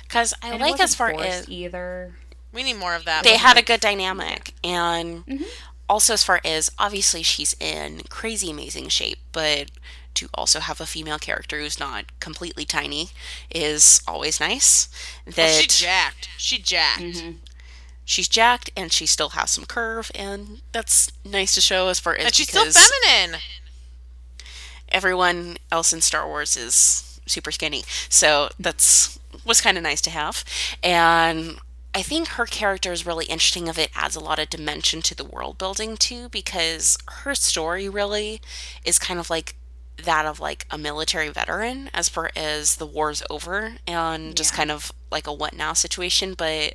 because I it like as far as either We need more of that. they had a good dynamic, and Mm-hmm. also as far as obviously she's in crazy amazing shape, but to also have a female character who's not completely tiny is always nice. That Well, she jacked. She jacked. Mm-hmm. she's jacked and she still has some curve, and that's nice to show as far as And she's still feminine. everyone else in Star Wars is super skinny. So that's was kind of nice to have. And I think her character is really interesting of it adds a lot of dimension to the world building too because her story really is kind of like that of like a military veteran as far as the war's over and just kind of like a what now situation but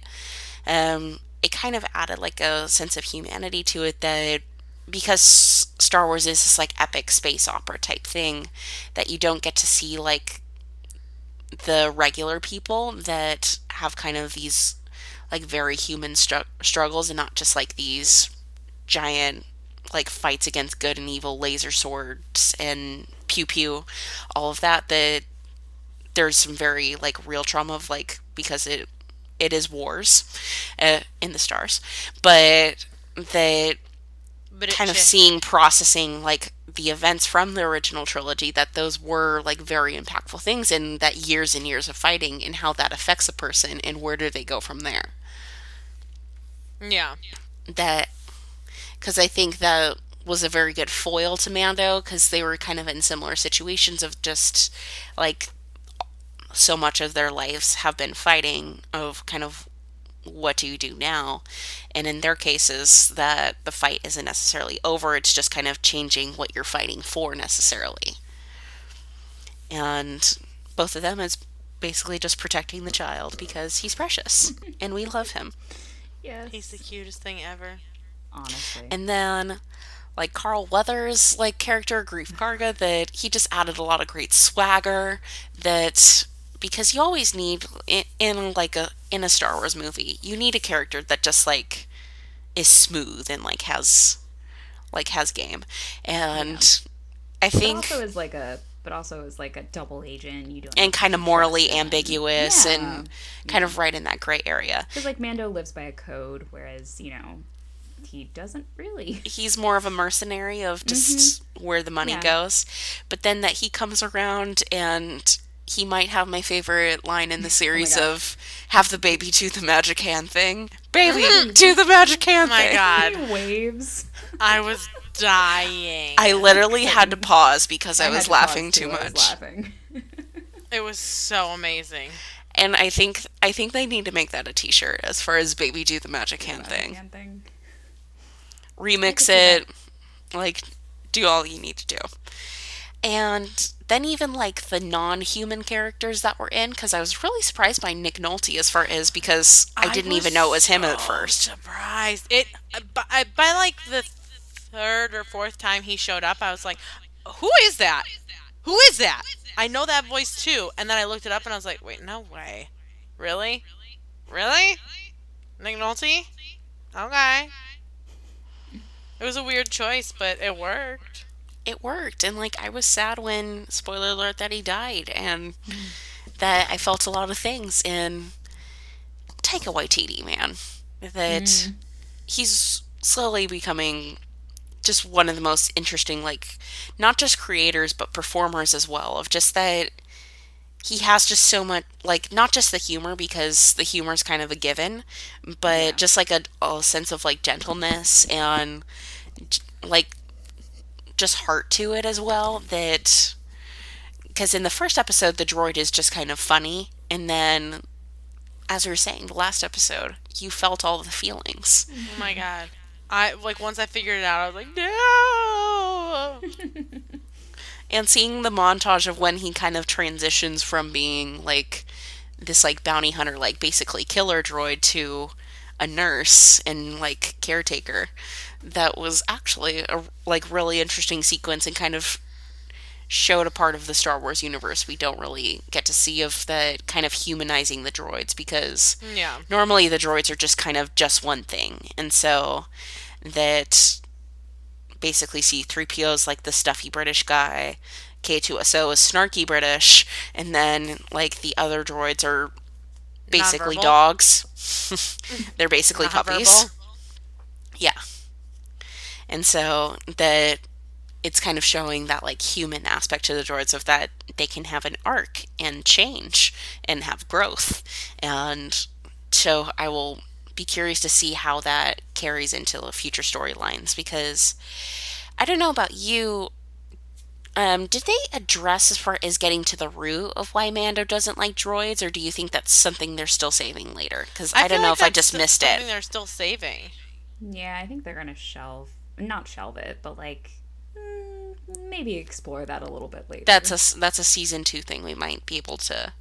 um it kind of added like a sense of humanity to it that because Star Wars is this like epic space opera type thing that you don't get to see like the regular people that have kind of these like very human stru- struggles and not just like these giant like fights against good and evil laser swords and pew pew all of that that there's some very like real trauma of like because it it is wars uh, in the stars. But that But kind of seeing processing like the events from the original trilogy that those were like very impactful things and that years and years of fighting and how that affects a person and where do they go from there. Yeah. that because i think that was a very good foil to mando because they were kind of in similar situations of just like so much of their lives have been fighting of kind of what do you do now? And in their cases that the fight isn't necessarily over it's just kind of changing what you're fighting for necessarily. And both of them is basically just protecting the child because he's precious and we love him. Yes. He's the cutest thing ever. Honestly and then like Carl Weathers like character Greef Karga that he just added a lot of great swagger that because you always need in, in like a in a Star Wars movie you need a character that just like is smooth and like has like has game, and I But think also is like a but also is like a double agent. You don't and kind of morally ambiguous Yeah. and kind of right in that gray area. Because like Mando lives by a code, whereas you know he doesn't really. He's more of a mercenary of just where the money Mm-hmm. Yeah. goes, but then that he comes around and he might have my favorite line in the series Oh of "Have the baby do the magic hand thing, baby do the magic hand Oh my thing." God. Waves. I was dying. I literally had to pause because I, had was laughing pause, too I much. laughing. It was so amazing. And I think I think they need to make that a T-shirt as far as "Baby Do the Magic Hand Magic thing." hand thing. Remix it, like do all you need to do. And then even like the non-human characters that were in, because I was really surprised by Nick Nolte as far as because I, didn't even know it was him at first. Surprised it uh, by, I- by like the third or fourth time he showed up, I was like, "Who is that? Who is that? I know that voice too." And then I looked it up and I was like, "Wait, no way, really, really, Nick Nolte? Okay." It was a weird choice, but it worked. It worked, and like I was sad when spoiler alert that he died, and mm. that I felt a lot of things in Taika Waititi, man. That mm. he's slowly becoming just one of the most interesting, like not just creators but performers as well. Of just that he has just so much, like not just the humor because the humor is kind of a given, but just like a, a sense of like gentleness and like just heart to it as well. That because in the first episode the droid is just kind of funny, and then as we were saying, the last episode you felt all the feelings. Oh my god. I like once I figured it out, I was like, "No!" and seeing the montage of when he kind of transitions from being like this like bounty hunter like basically killer droid to a nurse and like caretaker that was actually a like really interesting sequence and kind of showed a part of the Star Wars universe we don't really get to see of the kind of humanizing the droids because Yeah. normally the droids are just kind of just one thing. And so that basically c3po is like the stuffy british guy k2so is snarky british and then like the other droids are basically Nonverbal. dogs. They're basically puppies. Yeah and so that it's kind of showing that like human aspect to the droids of that they can have an arc and change and have growth and so i will be curious to see how that carries into the future storylines because i don't know about you um, did they address as far as getting to the root of why Mando doesn't like droids, or do you think that's something they're still saving later? Because I, don't know like if I just so- missed something it. They're still saving. Yeah, I think they're gonna shelve, not shelve it, but like mm, maybe explore that a little bit later. that's a s- that's a season two thing we might be able to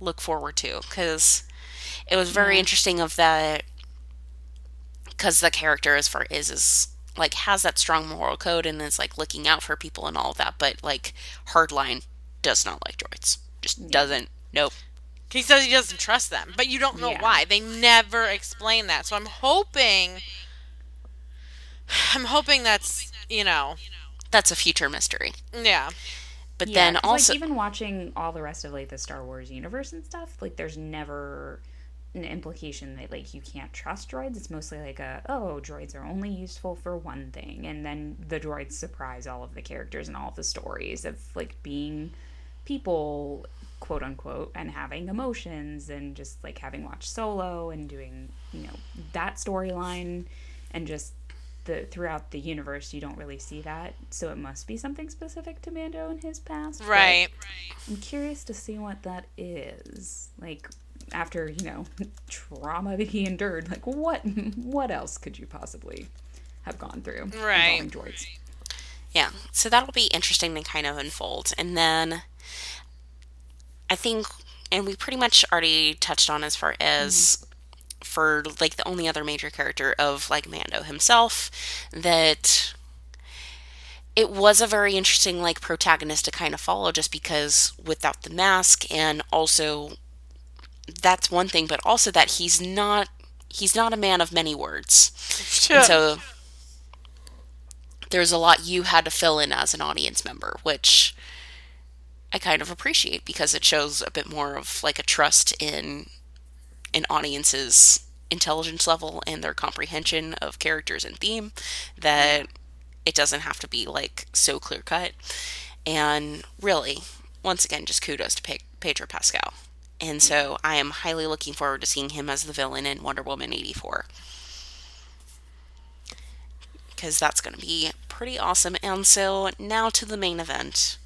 look forward to because it was very interesting of that because the character as far is is like has that strong moral code and is like looking out for people and all of that but like hardline does not like droids just doesn't nope He says he doesn't trust them, but you don't know Yeah. why. They never explain that. So I'm hoping I'm hoping that's, you know, that's a future mystery yeah. but Yeah, then 'cause, also like even watching all the rest of like the Star Wars universe and stuff, like there's never an implication that like you can't trust droids. It's mostly like a oh droids are only useful for one thing, and then the droids surprise all of the characters and all of the stories of like being people quote unquote and having emotions and just like having watched Solo and doing you know that storyline and just the throughout the universe you don't really see that so it must be something specific to Mando and his past Right. I'm curious to see what that is like after you know trauma that he endured like what what else could you possibly have gone through Right. droids Yeah, so that'll be interesting to kind of unfold. And then I think, and we pretty much already touched on as far as mm-hmm. For like the only other major character of like Mando himself, that it was a very interesting like protagonist to kind of follow just because without the mask and also that's one thing but also that he's not he's not a man of many words. And so there's a lot you had to fill in as an audience member, which I kind of appreciate because it shows a bit more of like a trust in an audience's intelligence level and their comprehension of characters and theme that it doesn't have to be like so clear cut. And really, once again, just kudos to Pe- Pedro Pascal. And so I am highly looking forward to seeing him as the villain in Wonder Woman 84. Because that's going to be pretty awesome. And so now to the main event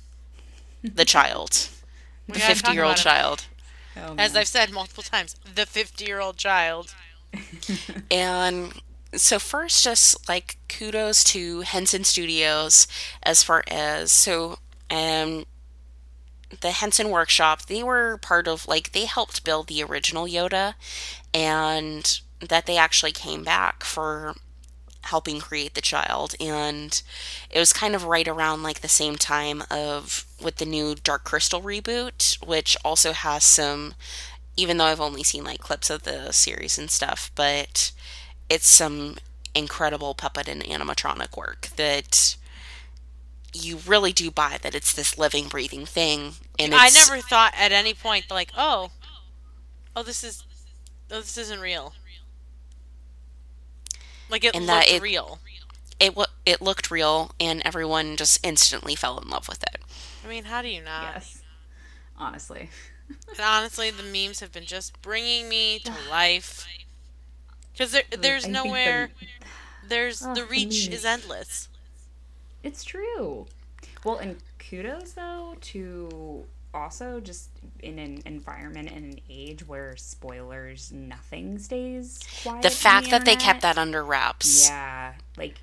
the child, the 50 year old child. Oh, As. I've said multiple times, the 50 year old child. And so first just like kudos to Henson Studios as far as so um the Henson workshop, they were part of like they helped build the original Yoda and that they actually came back for helping create the child and it was kind of right around like the same time of with the new Dark Crystal reboot, which also has some even though I've only seen like clips of the series and stuff, but it's some incredible puppet and animatronic work that you really do buy that it's this living, breathing thing. And I never thought at any point, like, oh, oh, this is, oh, this isn't real. Like it And that looked it- real. it wa- it looked real, and everyone just instantly fell in love with it. I mean, how do you not? yes, honestly. And honestly, the memes have been just bringing me to life. Because there, there's I think the- nowhere. There's Ugh, the the reach memes. is endless. It's true. Well, and kudos though to also just in an environment and an age where spoilers, nothing stays quiet. The fact that they kept that under wraps. Yeah, like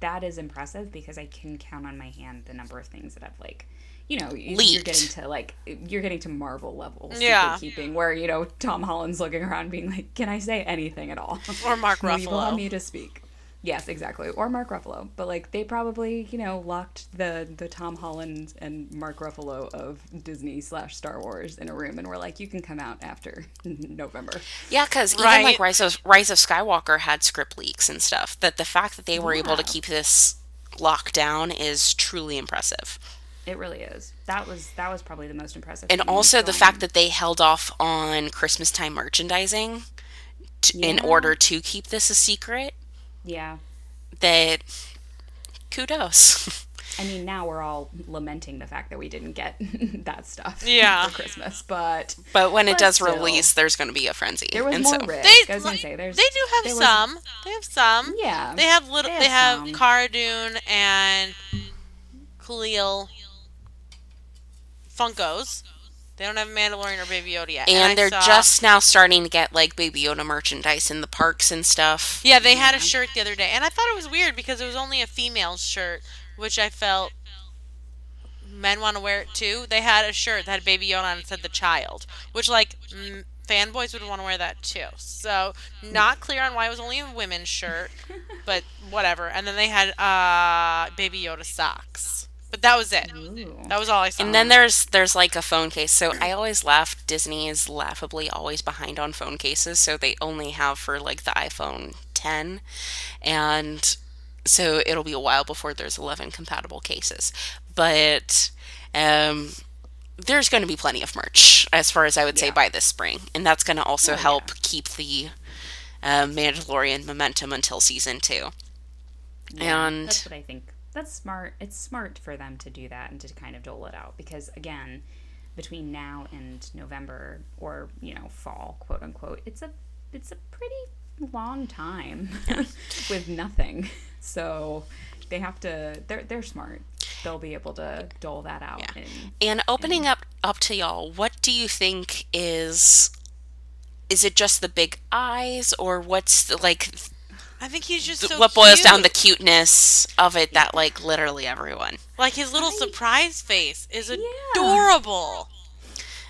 that is impressive because I can count on my hand the number of things that I've like, you know, y- you're getting to like you're getting to Marvel levels. Yeah. keeping where you know Tom Holland's looking around being like, "Can I say anything at all?" Or Mark you allow Ruffalo. me to speak? Yes, exactly. Or Mark Ruffalo. But like they probably, you know, locked the the Tom Holland and Mark Ruffalo of Disney slash Star Wars in a room and were like, you can come out after November. Yeah, because even Right. like Rise of Rise of Skywalker had script leaks and stuff. That the fact that they were able to keep this locked down is truly impressive. It really is. That was that was probably the most impressive. And thing also the going- fact that they held off on Christmas time merchandising t- in order to keep this a secret. Yeah. That kudos. I mean, now we're all lamenting the fact that we didn't get that stuff Yeah. for Christmas, but But when it does still. release, there's going to be a frenzy. there was and more so, risk. They, I was say there's they do have there was- some. They have some. Yeah, They have little. They They have have. Cara Dune and Kuiil Funkos. They don't have Mandalorian or Baby Yoda yet. and I they're saw- just now starting to get like Baby Yoda merchandise in the parks and stuff. Yeah, they had a shirt the other day, and I thought it was weird because it was only a female shirt, which I felt men want to wear it too. They had a shirt that had Baby Yoda on it said the child, which like mm, fanboys would want to wear that too. So not clear on why it was only a women's shirt, but whatever. And then they had uh Baby Yoda socks, but that was it. Ooh. That was all I saw. And then there's there's like a phone case. So I always laugh. Disney is laughably always behind on phone cases. So they only have for like the iPhone 10, and so it'll be a while before there's 11 compatible cases. But um, there's going to be plenty of merch as far as I would say by this spring, and that's going to also Oh, yeah. help keep the uh, Mandalorian momentum until season two. and That's what I think. That's smart. It's smart for them to do that and to kind of dole it out because again, between now and November or you know fall, quote unquote, it's a it's a pretty long time with nothing. So they have to. They're they're smart. They'll be able to dole that out. Yeah. And And opening up up to y'all, what do you think is is it just the big eyes or what's the, like I think he's just so what boils down the cuteness of it that like literally everyone. like his little surprise face is Yeah. adorable.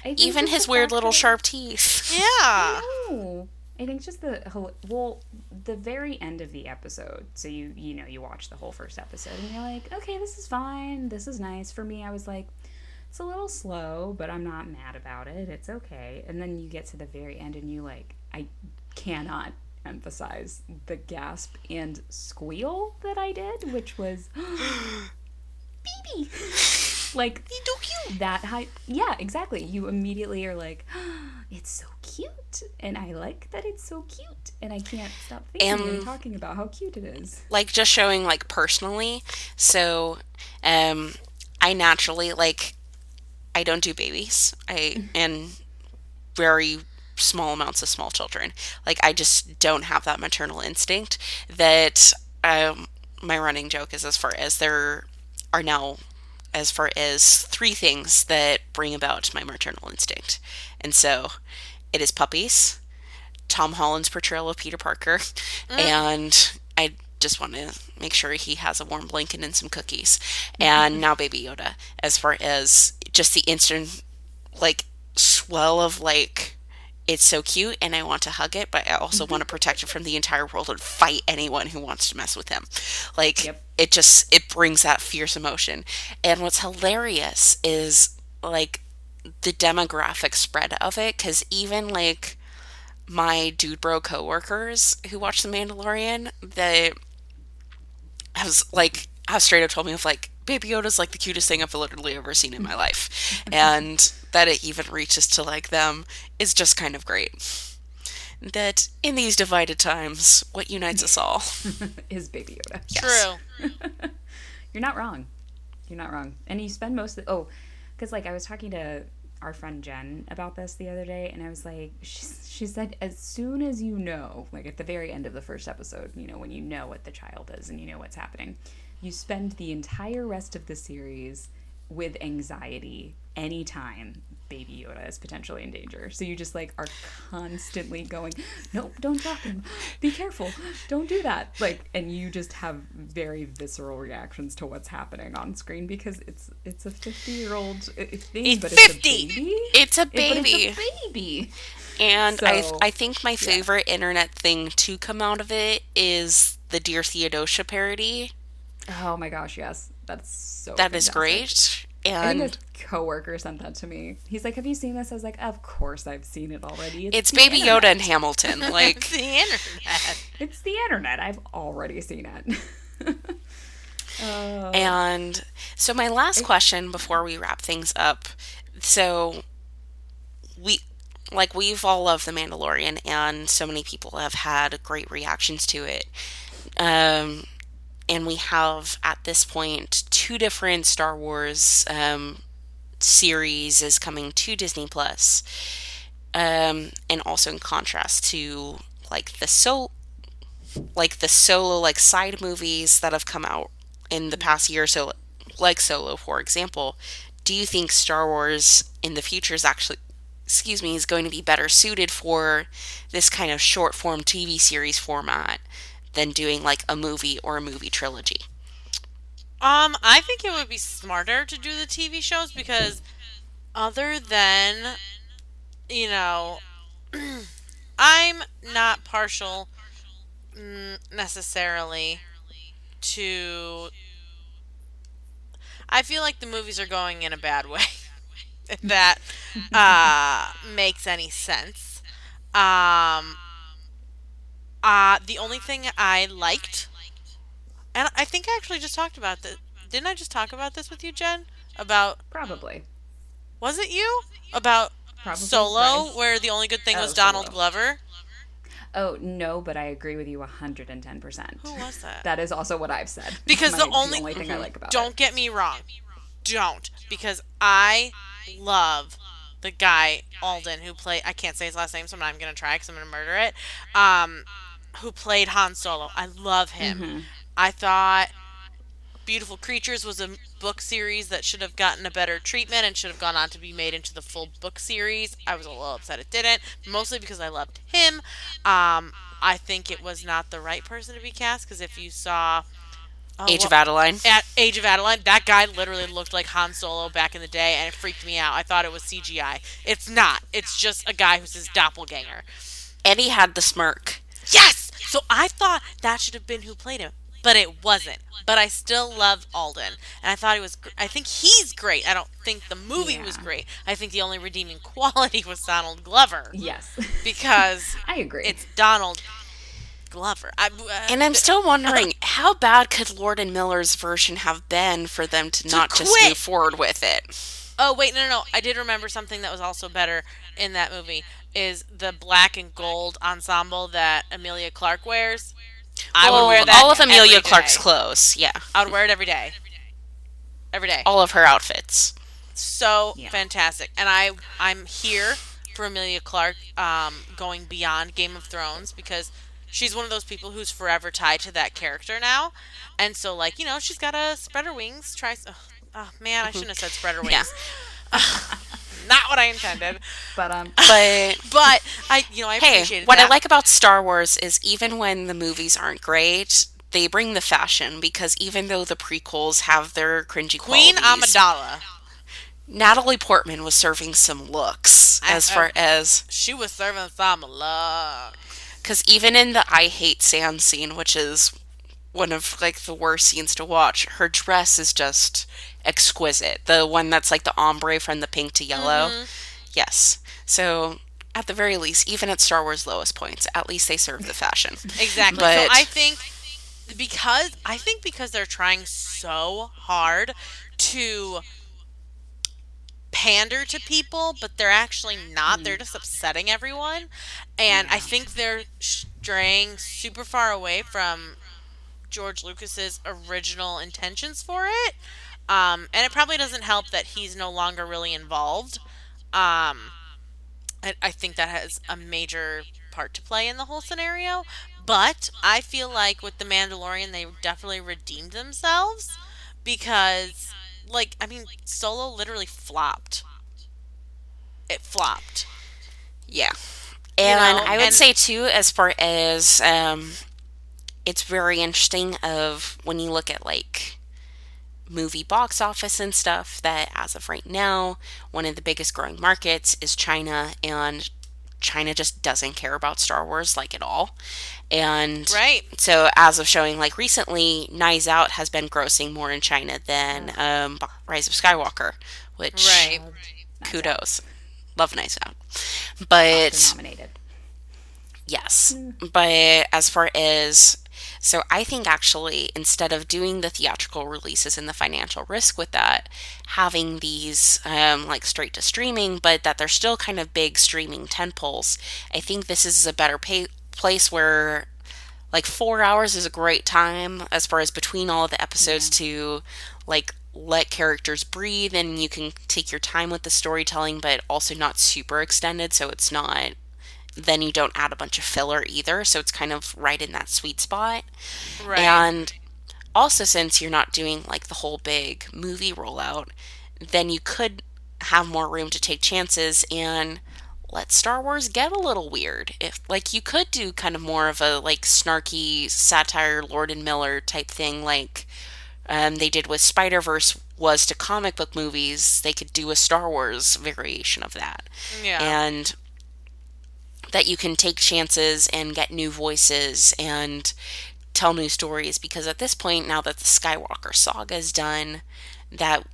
I Even his weird little that- sharp teeth. Yeah. No, I think just the hel- well, the very end of the episode. So you you know you watch the whole first episode and you're like, okay, this is fine, this is nice. For me, I was like, it's a little slow, but I'm not mad about it. It's okay. And then you get to the very end and you like, I cannot emphasize the gasp and squeal that I did, which was baby. Like that high yeah, exactly. You immediately are like, it's so cute. And I like that it's so cute. And I can't stop thinking and And- talking about how cute it is. like just showing like personally so um i naturally like i don't do babies i and very small amounts of small children. Like i just don't have that maternal instinct that um my running joke is as far as there are now as far as three things that bring about my maternal instinct. And so it is puppies Tom Holland's portrayal of Peter Parker, and I just want to make sure he has a warm blanket and some cookies. And now Baby Yoda, as far as just the instant, like, swell of, like, it's so cute and I want to hug it, but I also mm-hmm. want to protect it from the entire world and fight anyone who wants to mess with him. Like, Yep. it just, it brings that fierce emotion. And what's hilarious is, like, the demographic spread of it, because even, like, my dude bro coworkers who watch The Mandalorian, they have like have straight up told me of like Baby Yoda's like the cutest thing I've literally ever seen in my life, and that it even reaches to like them is just kind of great. That in these divided times, what unites us all? is Baby Yoda. True. Mm-hmm. You're not wrong. You're not wrong. And you spend most of the, oh, because like I was talking to our friend Jen about this the other day, and I was like, she, she said, as soon as you know, like at the very end of the first episode, you know, when you know what the child is and you know what's happening, you spend the entire rest of the series with anxiety anytime baby Yoda is potentially in danger. So you just like are constantly going, nope, don't drop him. Be careful. Don't do that. Like and you just have very visceral reactions to what's happening on screen because it's it's a 50-year-old uh, thing It's but 50. it's a baby. It's a It- but it's baby. a baby. And I, So, I think my favorite internet thing to come out of it is the Dear Theodosia parody. Oh my gosh, yes. That's so That is fantastic. Great. I think And a coworker sent that to me. He's like, "Have you seen this?" I was like, "Of course I've seen it already." it's the Baby internet. Yoda and Hamilton. Like, the internet. It's the internet. I've already seen it. Oh. And so my last question before we wrap things up. So we like we've all loved The Mandalorian and so many people have had great reactions to it. Um and we have at this point two different Star Wars um series is coming to Disney Plus. Um and also in contrast to like the so like the solo like side movies that have come out in the past year or so like solo for example do you think star wars in the future is actually excuse me is going to be better suited for this kind of short form tv series format than doing like a movie or a movie trilogy Um, I think it would be smarter to do the TV shows because other than you know I'm not partial mm, necessarily to I feel like the movies are going in a bad way. that uh, makes any sense. Um, uh, the only thing I liked, and I think I actually just talked about this. Didn't I just talk about this with you, Jen? About Probably. was it you about Probably. Solo, Bryce. where the only good thing Oh, was Donald Solo. Glover? Oh no, but I agree with you hundred and ten percent. Who was that? That is also what I've said. because My- the only, only thing I like about don't it. get me wrong don't because i love the guy alden who played i can't say his last name so i'm not even gonna try because i'm gonna murder it um who played han solo i love him Mm-hmm. i thought beautiful creatures was a book series that should have gotten a better treatment and should have gone on to be made into the full book series i was a little upset it didn't mostly because i loved him um i think it was not the right person to be cast because if you saw oh, age what- of adaline at Age of Adaline, that guy literally looked like Han Solo back in the day, and it freaked me out. I thought it was CGI. It's not. It's just a guy who's his doppelganger. and he had the smirk Yes! So I thought that should have been who played him, but it wasn't. But I still love Alden, and I thought he was. Gr- I think he's great. I don't think the movie was great. I think the only redeeming quality was Donald Glover Yes, because I agree. it's Donald Glover. I, uh, And I'm still wondering how bad could Lord and Miller's version have been for them to, not just move forward with it? oh wait, no, no, no. I did remember something that was also better in that movie is the black and gold ensemble that Emilia Clarke wears. I Well, would wear that all of Emilia every Clarke's day. clothes. Yeah, I would wear it every day. Every day. all of her outfits. so Yeah. fantastic and i i'm here for emilia clarke um, going beyond game of thrones because she's one of those people who's forever tied to that character now and so like you know she's got to spread her wings try oh, oh man i shouldn't have said spread her wings Yeah. not what i intended. But um, But but i you know i hey, appreciated what I like about Star Wars is even when the movies aren't great, they bring the fashion because even though the prequels have their cringy queen qualities, amidala. Natalie Portman was serving some looks I- as I- far as she was serving some love because even in the I hate sand scene, which is one of like the worst scenes to watch, her dress is just exquisite. The one that's like the ombre from the pink to yellow. Mm-hmm. Yes. So at the very least, even at Star Wars lowest points, at least they serve the fashion. Exactly. But- so I think because I think because they're trying so hard to pander to people, but they're actually not. They're just upsetting everyone. And I think they're straying super far away from George Lucas's original intentions for it. Um, and it probably doesn't help that he's no longer really involved. Um, I, I think that has a major part to play in the whole scenario. But I feel like with The Mandalorian, they definitely redeemed themselves because, like, I mean, Solo literally flopped. It flopped. Yeah. And know, I would and- say too, as far as um, it's very interesting of when you look at like movie box office and stuff that as of right now, one of the biggest growing markets is China and China just doesn't care about Star Wars like at all. And Right. so as of showing like recently, Knives Out has been grossing more in China than um, Rise of Skywalker, which Right. kudos. Love Knives Out. But nominated. Yes. But as far as so I think actually instead of doing the theatrical releases and the financial risk with that, having these um, like straight to streaming, but that they're still kind of big streaming tentpoles, I think this is a better pay- place where like four hours is a great time as far as between all of the episodes to like let characters breathe and you can take your time with the storytelling but also not super extended so it's not then you don't add a bunch of filler either so it's kind of right in that sweet spot Right. and also since you're not doing like the whole big movie rollout then you could have more room to take chances and let Star Wars get a little weird. If like you could do kind of more of a like snarky satire Lord and Miller type thing like um, they did with Spider Verse was to comic book movies, they could do a Star Wars variation of that. yeah. And that you can take chances and get new voices and tell new stories because at this point now that the Skywalker saga is done that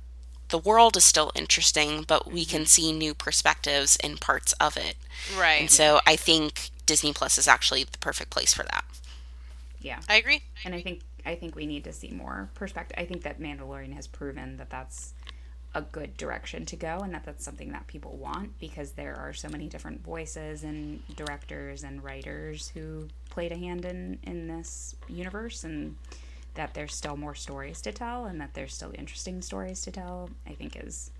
the world is still interesting but we can mm-hmm. see new perspectives in parts of it. right. And so I think Disney Plus is actually the perfect place for that. Yeah. I agree. and I think I think we need to see more perspective. I think that Mandalorian has proven that that's a good direction to go, and that that's something that people want because there are so many different voices and directors and writers who played a hand in in this universe, and that there's still more stories to tell, and that there's still interesting stories to tell. I think is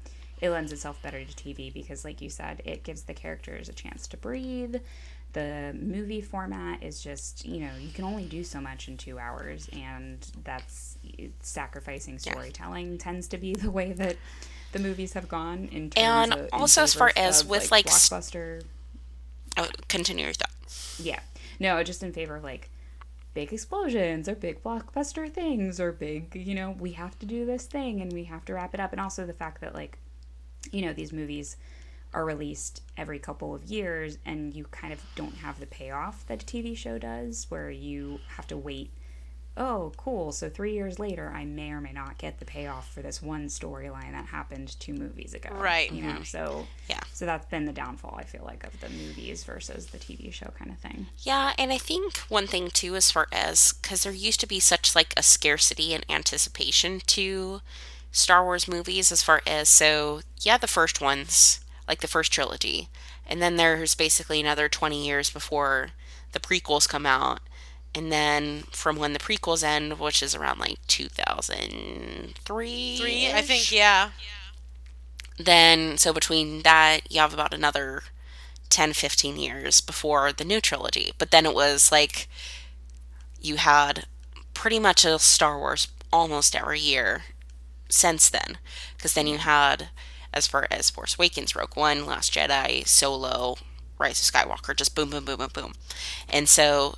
it lends itself better to TV because, like you said, it gives the characters a chance to breathe the movie format is just you know you can only do so much in two hours and that's sacrificing storytelling tends to be the way that the movies have gone in terms And of also as far as of, with, like, s- blockbuster Oh, continue your thought. yeah. No just in favor of like big explosions or big blockbuster things or big you know we have to do this thing and we have to wrap it up. And also the fact that like you know these movies are released every couple of years and you kind of don't have the payoff that a TV show does where you have to wait oh, cool. So three years later, I may or may not get the payoff for this one storyline that happened two movies ago. Right. You know, mm-hmm. so Yeah. So that's been the downfall. I feel like of the movies versus the TV show kind of thing. Yeah, and I think one thing too, as far as because there used to be such like a scarcity and anticipation to Star Wars movies, as far as so yeah, the first ones, like the first trilogy, and then there's basically another twenty years before the prequels come out, and then from when the prequels end, which is around like two thousand three, Three, I think, yeah. then so between that you have about another 10 15 years before the new trilogy. But then it was like you had pretty much a star wars almost every year since then. Because then you had as far as force awakens rogue one last jedi solo rise of skywalker just boom boom boom boom boom. And so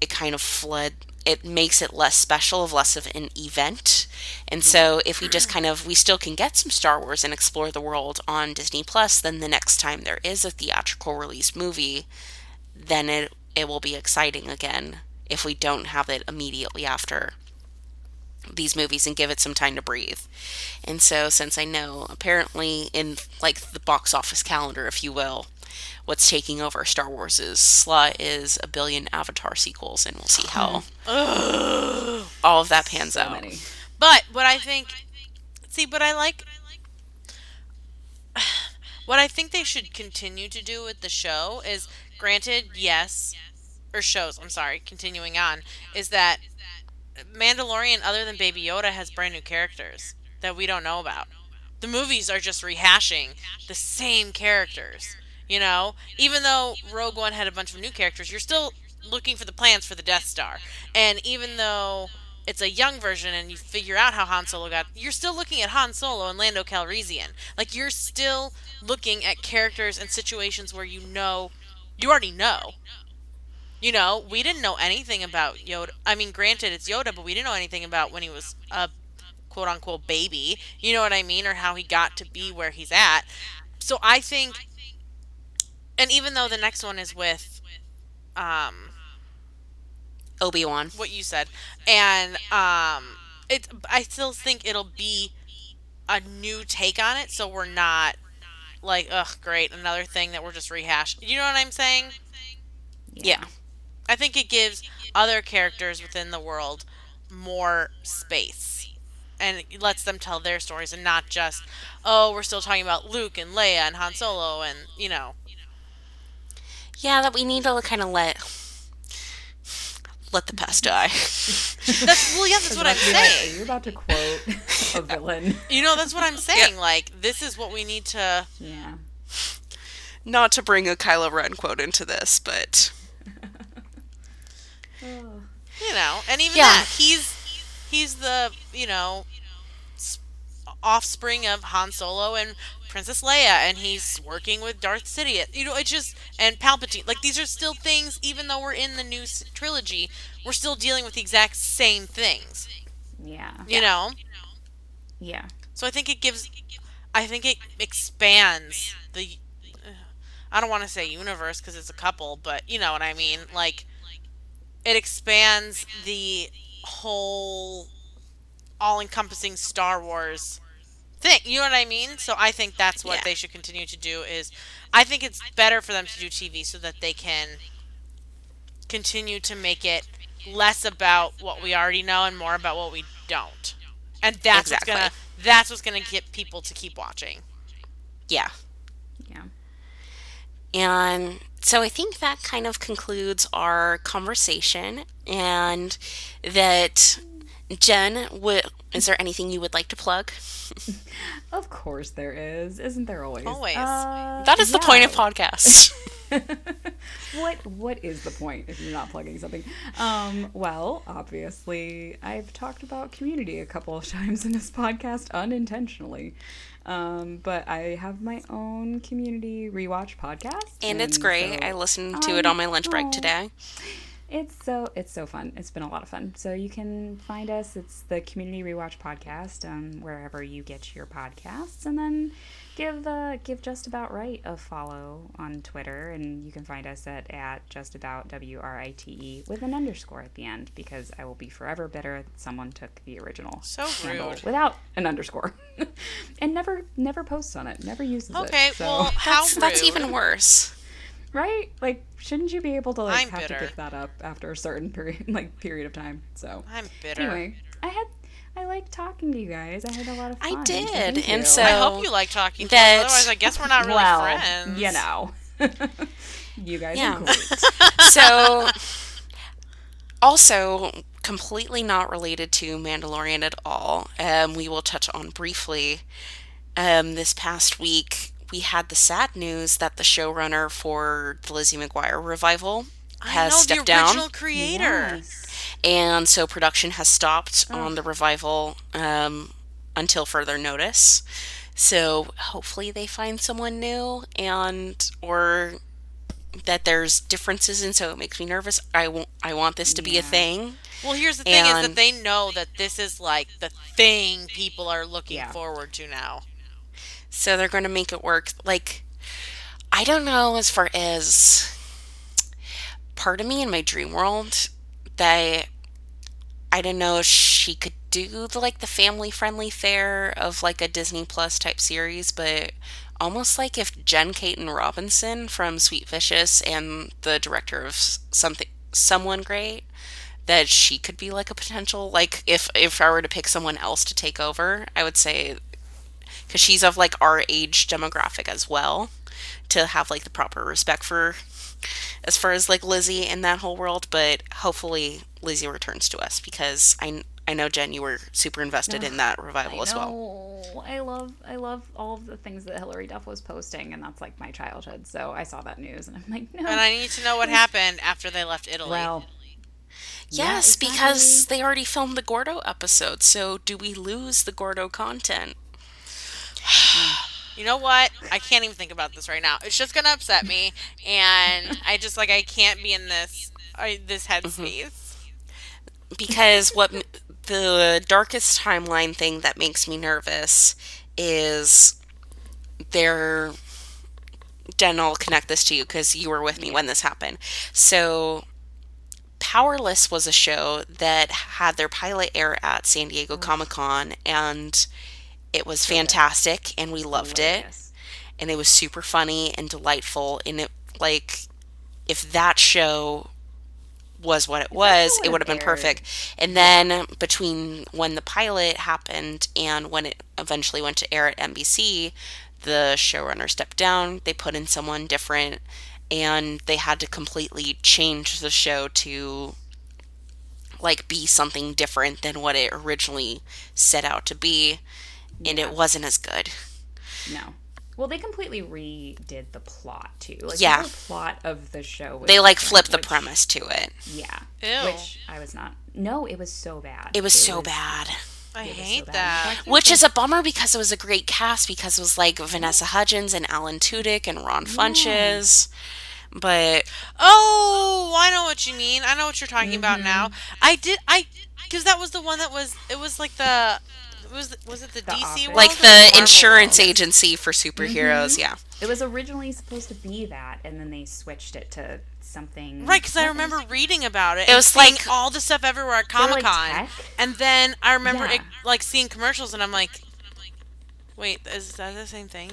it kind of fled it makes it less special of less of an event. And so if we just kind of we still can get some star wars and explore the world on disney plus then the next time there is a theatrical release movie then it it will be exciting again if we don't have it immediately after these movies and give it some time to breathe. And so since I know apparently in like the box office calendar if you will, what's taking over Star Wars' slot is a billion Avatar sequels and we'll see how all of that pans So out. many. But what I think, see, but I like, what I think they should continue to do with the show is, granted, yes, or shows. I'm sorry, continuing on, is that Mandalorian, other than Baby Yoda, has brand new characters that we don't know about. The movies are just rehashing the same characters. You know, even though Rogue One had a bunch of new characters, you're still looking for the plans for the Death Star. And even though it's a young version and you figure out how Han Solo got, you're still looking at Han Solo and Lando Calrissian. Like you're still looking at characters and situations where you know, you already know. You know, we didn't know anything about Yoda. I mean, granted, it's Yoda, but we didn't know anything about when he was a quote unquote baby. You know what I mean? Or how he got to be where he's at. So I think, and even though the next one is with, um, Obi-Wan. what you said, and um, it, I still think it'll be a new take on it. So we're not like, ugh, great, another thing that we're just rehashed. You know what I'm saying? Yeah. I think it gives other characters within the world more space and it lets them tell their stories and not just, oh, we're still talking about Luke and Leia and Han Solo and, you know. Yeah, that we need to kind of let let the past die. That's well, yeah, that's what I'm About to be like, saying. Are you about to quote a villain? You know, that's what I'm saying. Like, this is what we need to. Yeah. Not to bring a Kylo Ren quote into this, but Oh. you know and even Yeah. that he's he's the you know offspring of han solo and princess leia and he's working with darth sidious you know it's just and palpatine like these are still things even though we're in the new trilogy we're still dealing with the exact same things Yeah. you know Yeah. so i think it gives i think it expands the i don't want to say universe because it's a couple but you know what i mean like it expands the whole all-encompassing Star Wars thing. You know what I mean? So I think that's what Yeah. they should continue to do is I think it's better for them to do TV so that they can continue to make it less about what we already know and more about what we don't. And that's Exactly. what's going to that's what's going to get people to keep watching. yeah. Yeah. And so I think that kind of concludes our conversation. And that, Jen, would, is there anything you would like to plug? Of course there is. Isn't there always? Always. Uh, That is the point of yeah. podcasts. what what is the point if you're not plugging something? Um, well, obviously, I've talked about community a couple of times in this podcast unintentionally. Um, but I have my own community rewatch podcast, and it's great. so- I listened to it on my lunch break Oh. today. It's so it's so fun. It's been a lot of fun. So you can find us. It's the Community Rewatch podcast, um, wherever you get your podcasts, and then give uh, give Just About Right a follow on Twitter, and you can find us at at Just About W R I T E with an underscore at the end because I will be forever bitter that someone took the original So rude. without an underscore, and never never posts on it, never uses it. Okay, so- well, how That's, that's even worse. right? Like, shouldn't you be able to like I'm have bitter. to give that up after a certain period, like period of time? So I'm bitter. anyway, I had I like talking to you guys. I had a lot of fun. I did, thank and you. so- I hope you like talking to that- us. Otherwise, I guess we're not really well, friends. you know, you guys Yeah. are great. So, also completely not related to Mandalorian at all. Um, we will touch on briefly. Um, this past week, we had the sad news that the showrunner for the Lizzie McGuire revival has I know stepped the down. original creator. Yes. And so production has stopped on the revival um, until further notice. So hopefully they find someone new, and or that there's differences, and so it makes me nervous. I want I want this to be a thing. Well, here's the thing: is that they know that this is like the thing people are looking Yeah. forward to now. So they're going to make it work. Like, I don't know as far as part of me in my dream world that I don't know if she could do the like the family friendly fare of like a Disney Plus type series, but almost like if Jen Kaytin Robinson from Sweet Vicious and the director of something someone great that she could be like a potential like if if I were to pick someone else to take over, I would say because she's of like our age demographic as well to have like the proper respect for as far as like Lizzie and that whole world but hopefully Lizzie returns to us because I I know Jen you were super invested in that revival I as well know. I love I love all of the things that Hilary Duff was posting, and that's like my childhood. So I saw that news, and I'm like, no. And I need to know what happened after they left Italy. well, yeah, yes because exactly. they already filmed the Gordo episode so do we lose the Gordo content mm. You know what? I can't even think about this right now. It's just gonna upset me, and I just like I can't be in this I, this mm-hmm. headspace. because what the darkest timeline thing that makes me nervous is there Jen, I'll connect this to you because you were with me when this happened. So, Powerless was a show that had their pilot air at San Diego Comic Con, and it was fantastic, and we loved it. And it was super funny and delightful and it like if that show was what it was it would have been aired- perfect. And then between when the pilot happened and when it eventually went to air at NBC the showrunner stepped down they put in someone different and they had to completely change the show to like be something different than what it originally set out to be and it wasn't as good No. Well, they completely redid the plot too. Like Yeah. the plot of the show. Was they like different, flipped the which- premise to it Yeah. Ew. Which I was not. No, it was so bad. It was so bad. I it was so hate bad. that. I can't Which is a bummer because it was a great cast because it was like Vanessa Hudgens and Alan Tudyk and Ron Funches. But Oh, I know what you mean. I know what you're talking about now. Mm-hmm. I did. I because that was the one that was. It was like the. It was was it the, DC Office. world like or the insurance world? agency for superheroes, mm-hmm. yeah. It was originally supposed to be that, and then they switched it to something. Right, because I remember was- reading about it. It was like- all the stuff everywhere at were, Comic Con, tech. and then I remember Yeah. it, like seeing commercials, and I'm like, wait, is that the same thing?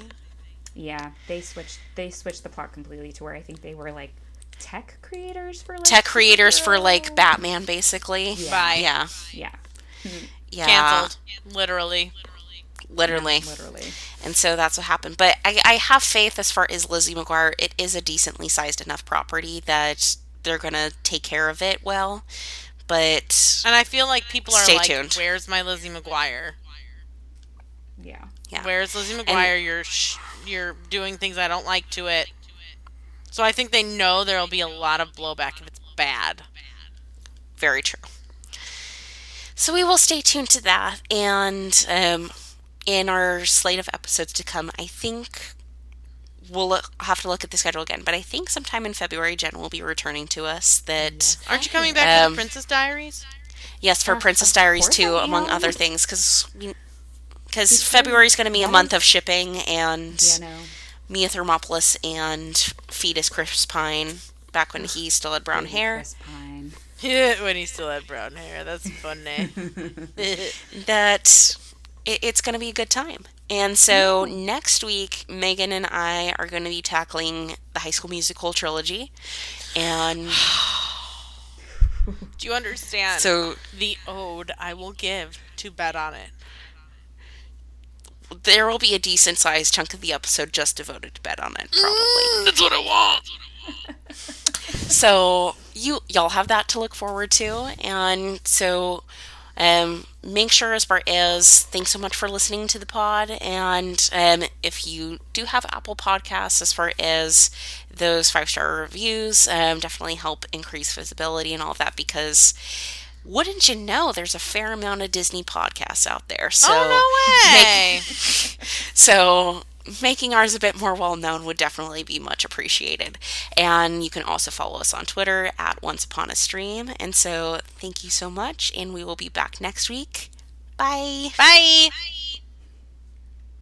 Yeah, they switched. They switched the plot completely to where I think they were like tech creators for like Tech creators for like Batman basically. Yeah. Bye. Yeah. Yeah, hmm. Yeah. Cancelled, literally. Literally. literally. And so that's what happened. But I, I have faith as far as Lizzie McGuire, it is a decently sized enough property that they're going to take care of it well. But And I feel like people are Stay like, tuned. "Where's my Lizzie McGuire? Yeah. yeah. Where's Lizzie McGuire? you're sh- you're doing things I don't like to it." So I think they know there'll be a lot of blowback if it's bad. Very true. So we will stay tuned to that. And um, in our slate of episodes to come, I think we'll look, have to look at the schedule again. But I think sometime in February, Jen will be returning to us that Aren't you coming back to Um, the Princess Diaries? yes for Uh, Princess Diaries too, among am. other things, because because Because February is going to be a month of shipping and Yeah, no. Mia Thermopolis and Fetus Chris Pine back when he still had brown Baby hair. Chris Pine. Yeah, when he still had brown hair. That's funny. that it, it's going to be a good time. And so next week, Megan and I are going to be tackling the High School Musical trilogy. And Do you understand? so the ode I will give to bet on it. there will be a decent sized chunk of the episode just devoted to bet on it, probably. Mm. That's what I want. so you y'all have that to look forward to. And so um, make sure as far as thanks so much for listening to the pod. And um, if you do have apple podcasts as far as those five star reviews um, definitely help increase visibility and all of that because wouldn't you know there's a fair amount of disney podcasts out there. So oh no way! so making ours a bit more well known would definitely be much appreciated. And you can also follow us on Twitter at Once Upon a Stream. And so thank you so much, and we will be back next week. Bye. Bye.